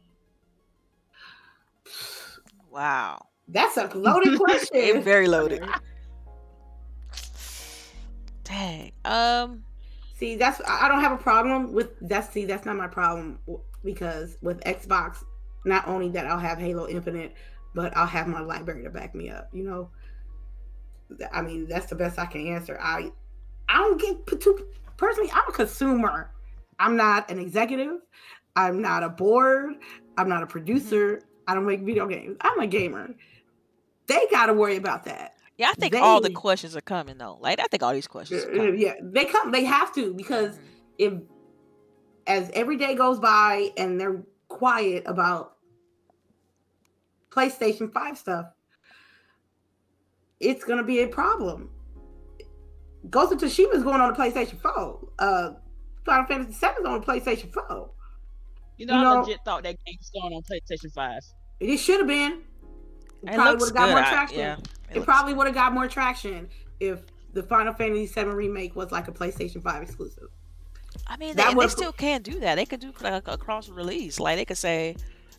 Wow, That's a loaded question. very loaded. Dang. Um. See, that's I I don't have a problem with that's see that's not my problem because with Xbox, not only that I'll have Halo Infinite, but I'll have my library to back me up. You know, I mean that's the best I can answer. I I don't get too personally. I'm a consumer. I'm not an executive. I'm not a board. I'm not a producer. I don't make video games. I'm a gamer. They got to worry about that. Yeah, I think all the questions are coming though. Like I think all these questions. Uh, coming. Yeah, they come. They have to because Mhm. if as every day goes by and they're quiet about PlayStation 5 stuff, it's gonna be a problem. Ghost of Tsushima's going on the PlayStation 4. Uh Final Fantasy 7 is on the PlayStation 4. You know, You I legit thought that game's going on PlayStation Five. It should have been. It It probably would have got good. more I- traction. yeah, it looks probably would have got more traction if the Final Fantasy 7 remake was like a PlayStation 5 exclusive. I mean, they, they still can do that. They could do like a cross release. Like they could say,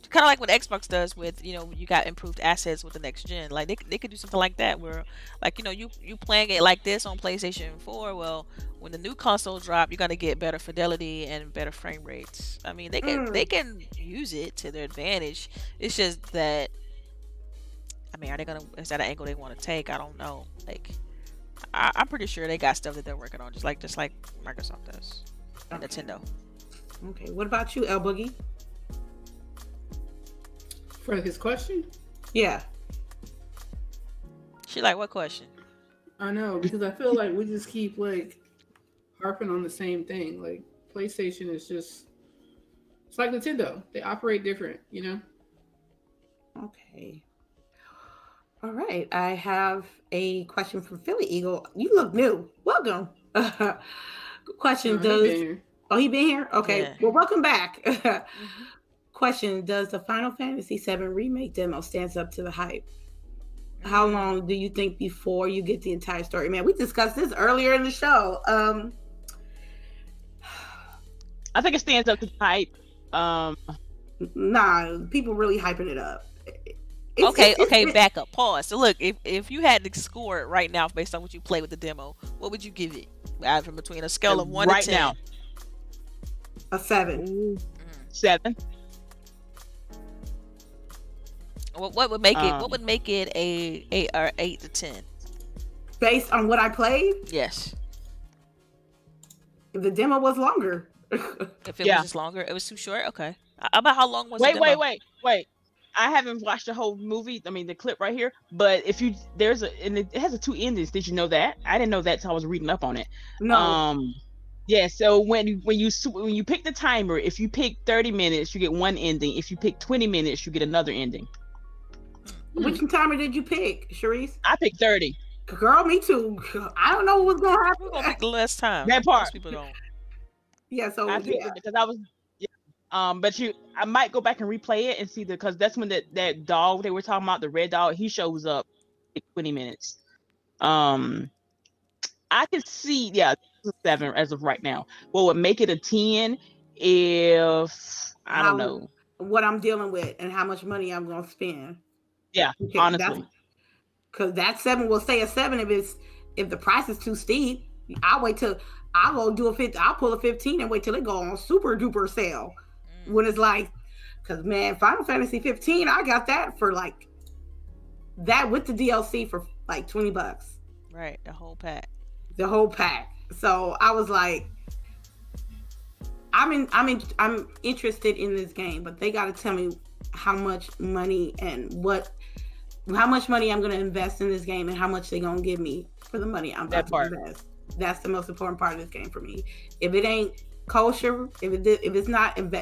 kind of like what Xbox does with you know you got improved assets with the next gen. Like they could- they could do something like that where like you know you you playing it like this on PlayStation 4. Well, when the new console drop, you're gonna get better fidelity and better frame rates. I mean, they can Mm. they can use it to their advantage. It's just that. I mean, are they gonna? Is that an angle they want to take? I don't know. Like, I, I'm pretty sure they got stuff that they're working on, just like just like Microsoft does, Okay. Nintendo. Okay, what about you, El Boogie? For his question, Yeah. She like what question? I know because I feel like we just keep like harping on the same thing. Like PlayStation is just it's like Nintendo. They operate different, you know. Okay. All right. I have a question from Philly Eagle. You look new. Welcome. question Uh, does been here. Oh, he been here? Okay. Yeah. Well, welcome back. question Does the Final Fantasy VII remake demo stands up to the hype? How long do you think before you get the entire story? Man, we discussed this earlier in the show. Um I think it stands up to hype. Um, nah, people really hyping it up. It's- okay, okay, it's- back up. Pause. So look, if if you had to score it right now based on what you played with the demo, what would you give it? Out from between a scale of one right to ten. now, a seven. Mm. seven. What, what would make it? Um, What would make it a eight or eight to ten? Based on what I played, Yes. If the demo was longer. If it Yeah. was just longer, it was too short. Okay. About how long was Wait, the wait, wait, wait. I haven't watched the whole movie. I mean, the clip right here. But if you there's a and it has a two endings. Did you know that? I didn't know that until I was reading up on it. no. Um, yeah. So when you when you when you pick the timer, if you pick 30 minutes, you get one ending. If you pick 20 minutes, you get another ending. Which timer did you pick, Sharice? I picked 30. Girl, me too. I don't know what's gonna We're gonna happen. pick the less time. That Most part. people don't. Yeah, so I yeah. it because I was. Um, but you, I might go back and replay it and see the because that's when that that dog they were talking about, the red dog, he shows up in 20 minutes. Um, I could see, yeah, this is seven as of right now. What would make it a 10 if I don't How- know. what I'm dealing with and how much money I'm gonna spend. Yeah, honestly. because that seven will stay a seven if it's if the price is too steep. I'll wait till I'll go do a fifty. I'll pull a fifteen and wait till it go on super duper sale. When it's like, because man, Final Fantasy 15, I got that for like that with the DLC for like 20 bucks, Right, the whole pack. the whole pack. So I was like, I'm in, I'm in, I'm interested in this game, but they got to tell me how much money and what how much money I'm going to invest in this game and how much they're going to give me for the money I'm about That part. to invest. That's the most important part of this game for me. If it ain't kosher, if it if it's not if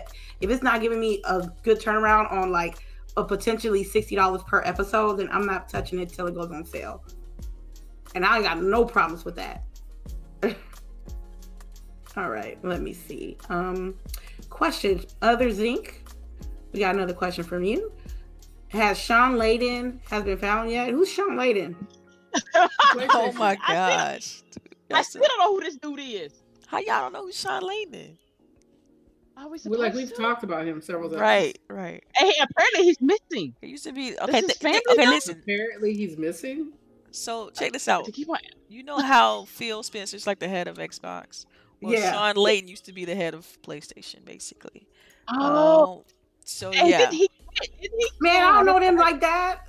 it's not giving me a good turnaround on like a potentially sixty dollars per episode, then I'm not touching it till it goes on sale. And I got no problems with that. All right, let me see. Um, question: Other Zinc. We got another question from you. Has Shawn Layden has been found yet? Who's Shawn Layden? Oh my I gosh. I still don't know who this dude is. How y'all don't know who Sean Lane is? Are we We like we've to? talked about him several times. Right, right. Hey, apparently he's missing. It used to be okay. is th- th- family okay, now? listen. Apparently he's missing. So check this out. Keep on. You know how Phil Spencer's like the head of Xbox? Well, Yeah. Shawn Layden used to be the head of PlayStation, basically. Oh, Um, so and yeah, did he? Did he? Man, I don't know them like that.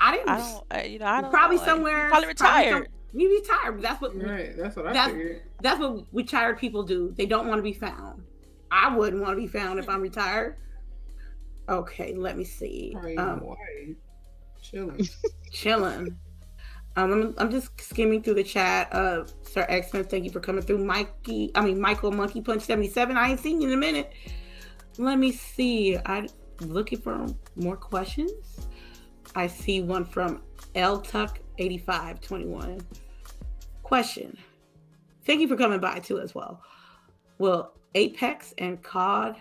I didn't. I don't, I, you know, I don't probably know, like, he somewhere. Probably retired. some- he retired. That's what. Right. That's what I That's- figured. That's what retired people do. They don't want to be found. I wouldn't want to be found if I'm retired. Okay, let me see. Um, Chilling. chilling. Um, I'm, I'm just skimming through the chat. Uh, Sir Xman, thank you for coming through. Mikey, I mean Michael Monkey Punch 77. I ain't seen you in a minute. Let me see. I'm looking for more questions. I see one from L Tuck 8521. Question. Thank you for coming by too as well. Will Apex and COD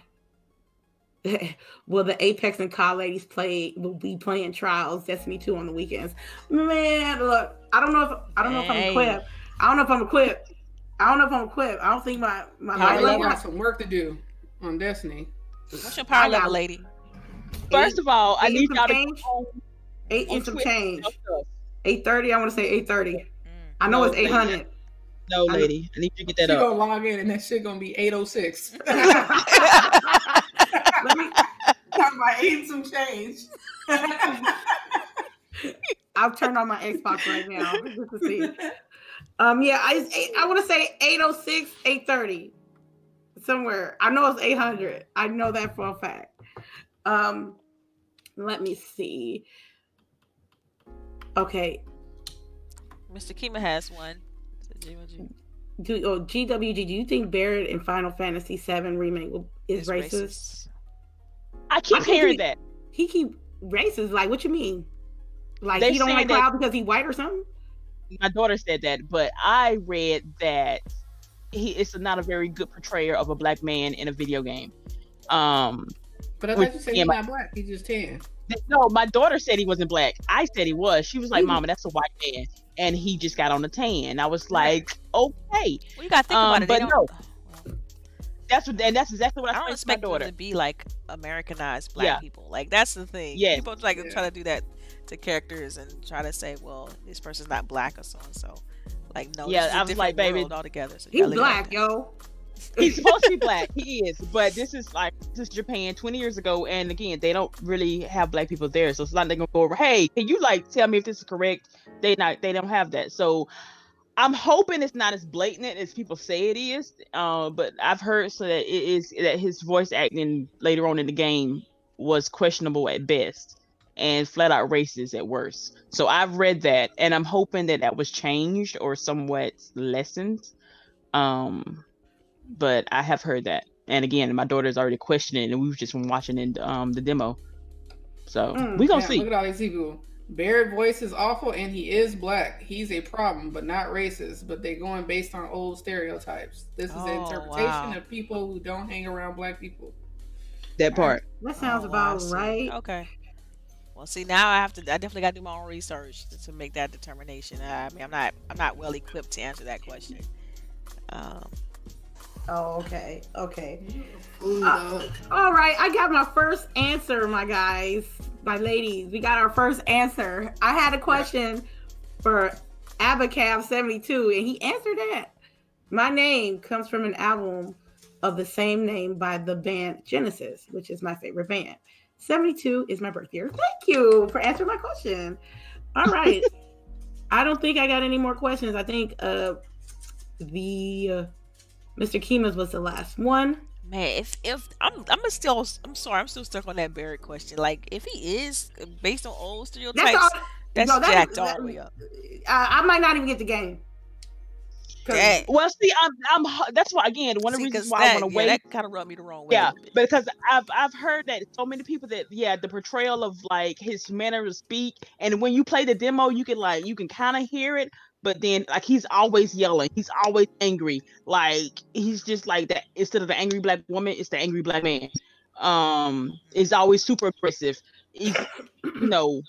will the Apex and COD ladies play will be playing trials Destiny 2 on the weekends? Man, look, I don't know if I don't know if I'm Hey. equipped. I don't know if I'm equipped. I don't know if I'm equipped. I don't think my my Power level level got some work to do on Destiny. What's your power level, lady? First of all, I need y'all to change. go on, eight on and some change. 830. I want to say 830. Mm. I know No, it's 800. No, lady, I need you to get She that up. gonna log in and that shit gonna be 806. Let me Talking about eight some change. I've turned on my Xbox right now just to see. Um, yeah, I eight, I want to say 806, 830. Somewhere. I know it's 800. I know that for a fact. Um, let me see. Okay. Mr. Kima has one. GMG. Do oh, GWG, do you think Barret in Final Fantasy VII remake will, is It's racist? I keep I hearing he- that. He keep racist. Like, what you mean? Like They he don't like that- Cloud because he white or something? My daughter said that, but I read that he is not a very good portrayer of a black man in a video game. Um, But I With- thought you said yeah, he's not black. He's just tan. no, my daughter said he wasn't black. I said he was. She was like, Mhm. "Mama, that's a white man," and he just got on the tan. I was like, "Okay, Well, you gotta think Um, about it. But no. well, that's what, and that's exactly what I I, don't explained to my expect them daughter." to be like Americanized black Yeah. people. Like that's the thing. Yeah. People like Yeah. try to do that to characters and try to say, well, this person's not black or so and so. Like no, Yeah, this is a I was like, baby, world altogether. So you He's gotta look at black, that. yo. He's supposed to be black. He is, but this is like this is Japan 20 years ago, and again, they don't really have black people there, so it's not they're gonna go over. Hey, can you like tell me if this is correct? They not they don't have that. So I'm hoping it's not as blatant as people say it is. Uh, but I've heard so that it is that his voice acting later on in the game was questionable at best and flat out racist at worst. So I've read that, and I'm hoping that that was changed or somewhat lessened. Um, but I have heard that, and again, my daughter's already questioning, and we've just been watching in um the demo. So Mm, we gonna Yeah, see. Look at all these people. Barret voice is awful and he is black. He's a problem, but not racist. But they're going based on old stereotypes. This is an Oh, interpretation wow. of people who don't hang around black people. that part. That sounds Oh, about see. right. Okay. Well, see, now I have to. I definitely got to do my own research to, to make that determination. I mean, I'm not. I'm not well equipped to answer that question. Um, Oh, okay. Okay. Uh. All right. I got my first answer, my guys, my ladies. We got our first answer. I had a question for Abacab72, and he answered that. My name comes from an album of the same name by the band Genesis, which is my favorite band. 72 is my birth year. Thank you for answering my question. All right. I don't think I got any more questions. I think uh the uh, Mr. Kima's was the last one. Man, if if I'm I'm still I'm sorry I'm still stuck on that Barret question. Like if he is based on old stereotypes, That's all. that's no, that- jacked all that- the way up. I, I might not even get the game. Dang. Well, see, I'm, I'm. That's why again, one of the reasons why that, I want to yeah, wait. that kind of rubbed me the wrong way. Yeah, because I've I've heard that so many people that yeah the portrayal of like his manner to speak, and when you play the demo, you can like you can kind of hear it, but then like he's always yelling, he's always angry, like he's just like that. Instead of the angry black woman, it's the angry black man. Um, is always super aggressive. He's, you know,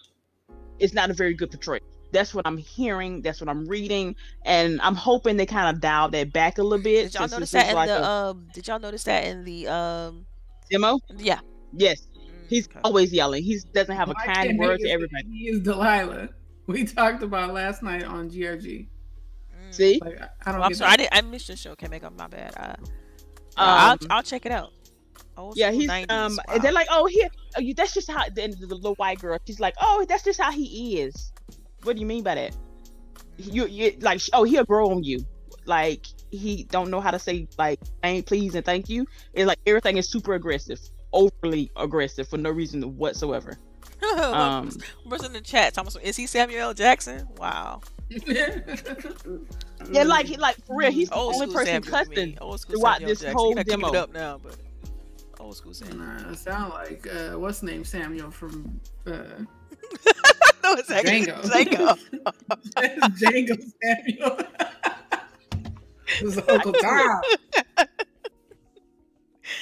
it's not a very good portrayal. That's what I'm hearing. That's what I'm reading, and I'm hoping they kind of dial that back a little bit. Did y'all notice that in like the a um? Did y'all notice that in the um? demo? Yeah. Yes. Mm, He's okay. always yelling. He doesn't have a Why kind word Vegas to everybody. He is Delilah. We talked about last night on GRG. Mm. See, Like I- I don't. Oh, I'm sorry, I did. I missed your show. Can't make up my bad. Uh, I'll um, I'll check it out. Old yeah, he's 90s, um. wow. And they're like, oh, here, oh, you. That's just how. The, the little white girl, she's like, oh, that's just how he is. What do you mean by that? You, you like, oh, he'll grow on you. Like he don't know how to say like thank, please, and thank you. It's like everything is super aggressive, overly aggressive for no reason whatsoever. Um, person in the chat, Thomas, is he Samuel L. Jackson? Wow. yeah, like he, like for real, he's the Old only school person Samuel to me. cussing. Throughout Samuel this Jackson. whole You're demo. it up now, but old school Samuel. Nah, sound like uh, what's name Samuel from uh, no, it's actually Django. Django. Django Samuel. This is Uncle Tom.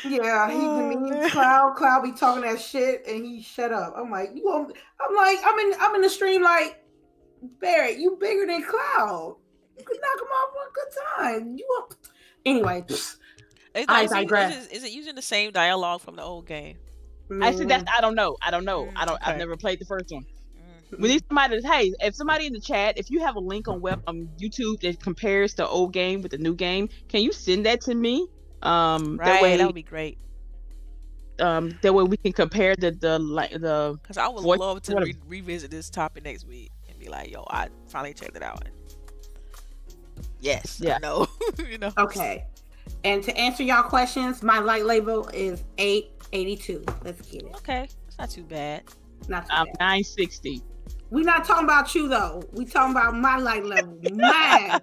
Yeah, he Oh, demeans. Cloud. Cloud be talking that shit, and he shut up. I'm like, you. won't- I'm like, I'm in. I'm in the stream. Like, Barret, you bigger than Cloud. You could knock him off one good time. You. Won't. Anyway, Is, I is it digress. using- is it using the same dialogue from the old game? I said that's mm, I don't know. I don't know. I Mm, don't. I've never played the first one. Mm. We need somebody. To, hey, if somebody in the chat, if you have a link on web on YouTube that compares the old game with the new game, can you send that to me? Um, Right, that way, that would be great. um, that way we can compare the the like the. Because I would Voice- love to re- revisit this topic next week and be like, yo, I finally checked it out. And yes, Yeah. I know. you know. Okay. And to answer y'all questions, my light level is 882. Let's get it. Okay, it's not too bad. Not too Um, bad. nine sixty. We not talking about you though. We talking about my light level. Mine.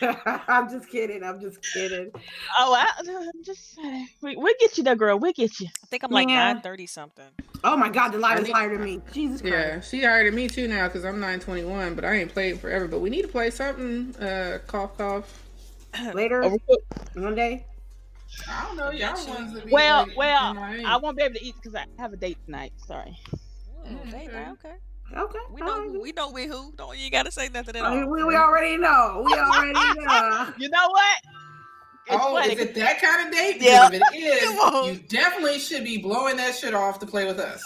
I'm just kidding. I'm just kidding. Oh, I, I'm just. We we get you there, girl. We get you. I think I'm like Yeah. 930 something. Oh my God, Delilah's is higher than me. Jesus Christ. Yeah, she higher than me too now because I'm 921, but I ain't played forever. But we need to play something. Uh, cough cough. Later, Overcooked. one day. I don't know. Y'all ones that Well, like, well, you know, ain't- I won't be able to eat because I have a date tonight. Sorry. Oh, Mm, okay, okay. okay. Okay. We know alright. we know we who. Don't you gotta say nothing at I mean, all. we, we already know. We already know. You know what? It's oh, funny. is it that kind of date? Yeah. Because if it Come on. is, you definitely should be blowing that shit off to play with us.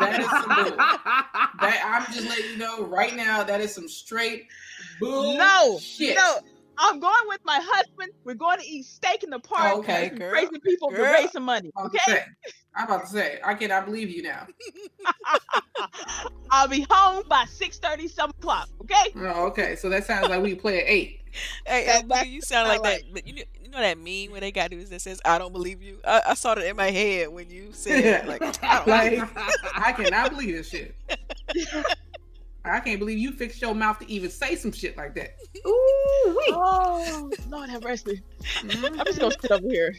That is some bull. That I'm just letting you know right now. That is some straight bull. No, shit. No, I'm going with my husband. We're going to eat steak in the park. Oh, okay, girl. Crazy people to Girl. raise some money. I'm about Okay. I'm about to say. I cannot believe you now. I'll be home by six thirty, seven o'clock. Okay. Oh, okay. So that sounds like we play at eight. Hey, That- LB, you sound like that. But you know, you know that meme when they got dudes that says, "I don't believe you." I, I saw that in my head when you said, it, like, I Like I cannot believe this shit. I can't believe you fixed your mouth to even say some shit like that. Ooh, wait. Oh Lord have mercy. Mhm. I'm just gonna sit over here.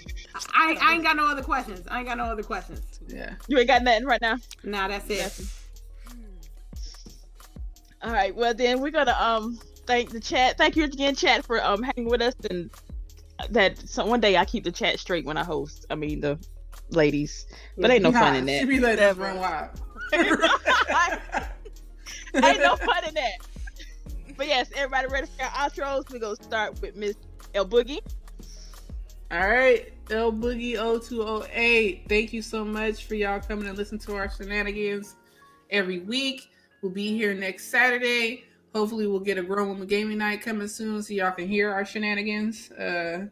I, I ain't got no other questions. I ain't got no other questions. Yeah. You ain't got nothing right now. Nah, that's it. Nothing. All right. Well, then we're gonna um thank the chat. Thank you again, chat, for um hanging with us and that. So one day I keep the chat straight when I host. I mean the ladies, but ain't no fun in She that. be letting us run wild. ain't no fun in that. But yes, everybody ready for our outros? We're gonna start with Miss El Boogie. All right, El Boogie 0208. Thank you so much for y'all coming and listening to our shenanigans every week. We'll be here next Saturday. Hopefully, we'll get a Grown Woman Gaming Night coming soon so y'all can hear our shenanigans. Uh,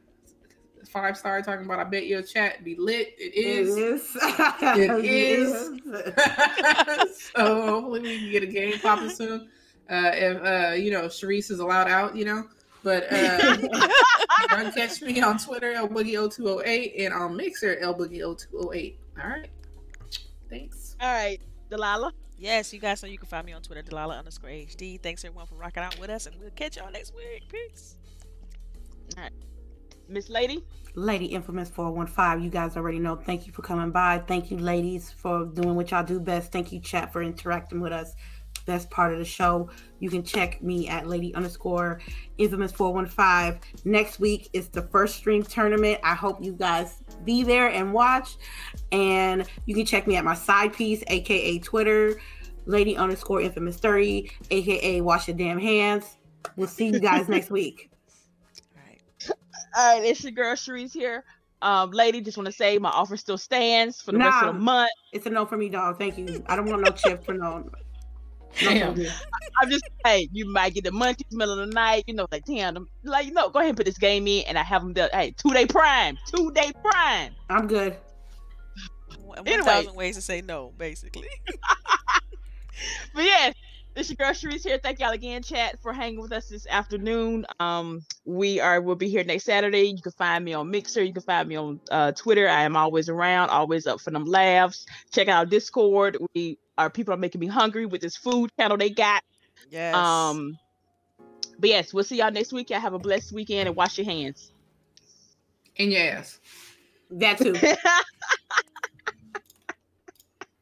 five star talking about I bet your chat be lit. It is. It is. is. so hopefully we can get a game popping soon. Uh, if uh, you know Sharice is allowed out, you know. But uh, you can catch me on Twitter, lboogie0208, and on Mixer, lboogie0208. All right. Thanks. All right, Delilah. Yes, you guys know you can find me on Twitter, Delilah underscore HD. Thanks everyone for rocking out with us, and we'll catch y'all next week. Peace. Miss Lady. Lady Infamous 415, you guys already know. Thank you for coming by. Thank you, ladies, for doing what y'all do best. Thank you, chat, for interacting with us. Best part of the show. You can check me at Lady underscore Infamous 415. Next week is the first stream tournament. I hope you guys be there and watch. And you can check me at my side piece, aka Twitter, Lady underscore Infamous 30, aka Wash Your Damn Hands. We'll see you guys next week. All right. All right, it's your girl Sharice here. Um, lady, just want to say my offer still stands for the rest of the month. It's a no for me, dog. Thank you. I don't want no chip for no. no Damn. thank. I'm just hey, you might get the money middle of the night. You know, like damn, I'm- like you know, go ahead and put this game in, and I have them. Done, hey, two day prime, two day prime. I'm good. One Anyway. thousand ways to say no, basically. But yeah, this your girl Sharice here. Thank y'all again, chat, for hanging with us this afternoon. Um, we are we'll be here next Saturday. You can find me on Mixer. You can find me on uh, Twitter. I am always around, always up for them laughs. Check out Discord. We our people are making me hungry with this food channel they got. Yes. Um, but yes, we'll see y'all next week. Y'all have a blessed weekend and wash your hands. And yes. That too.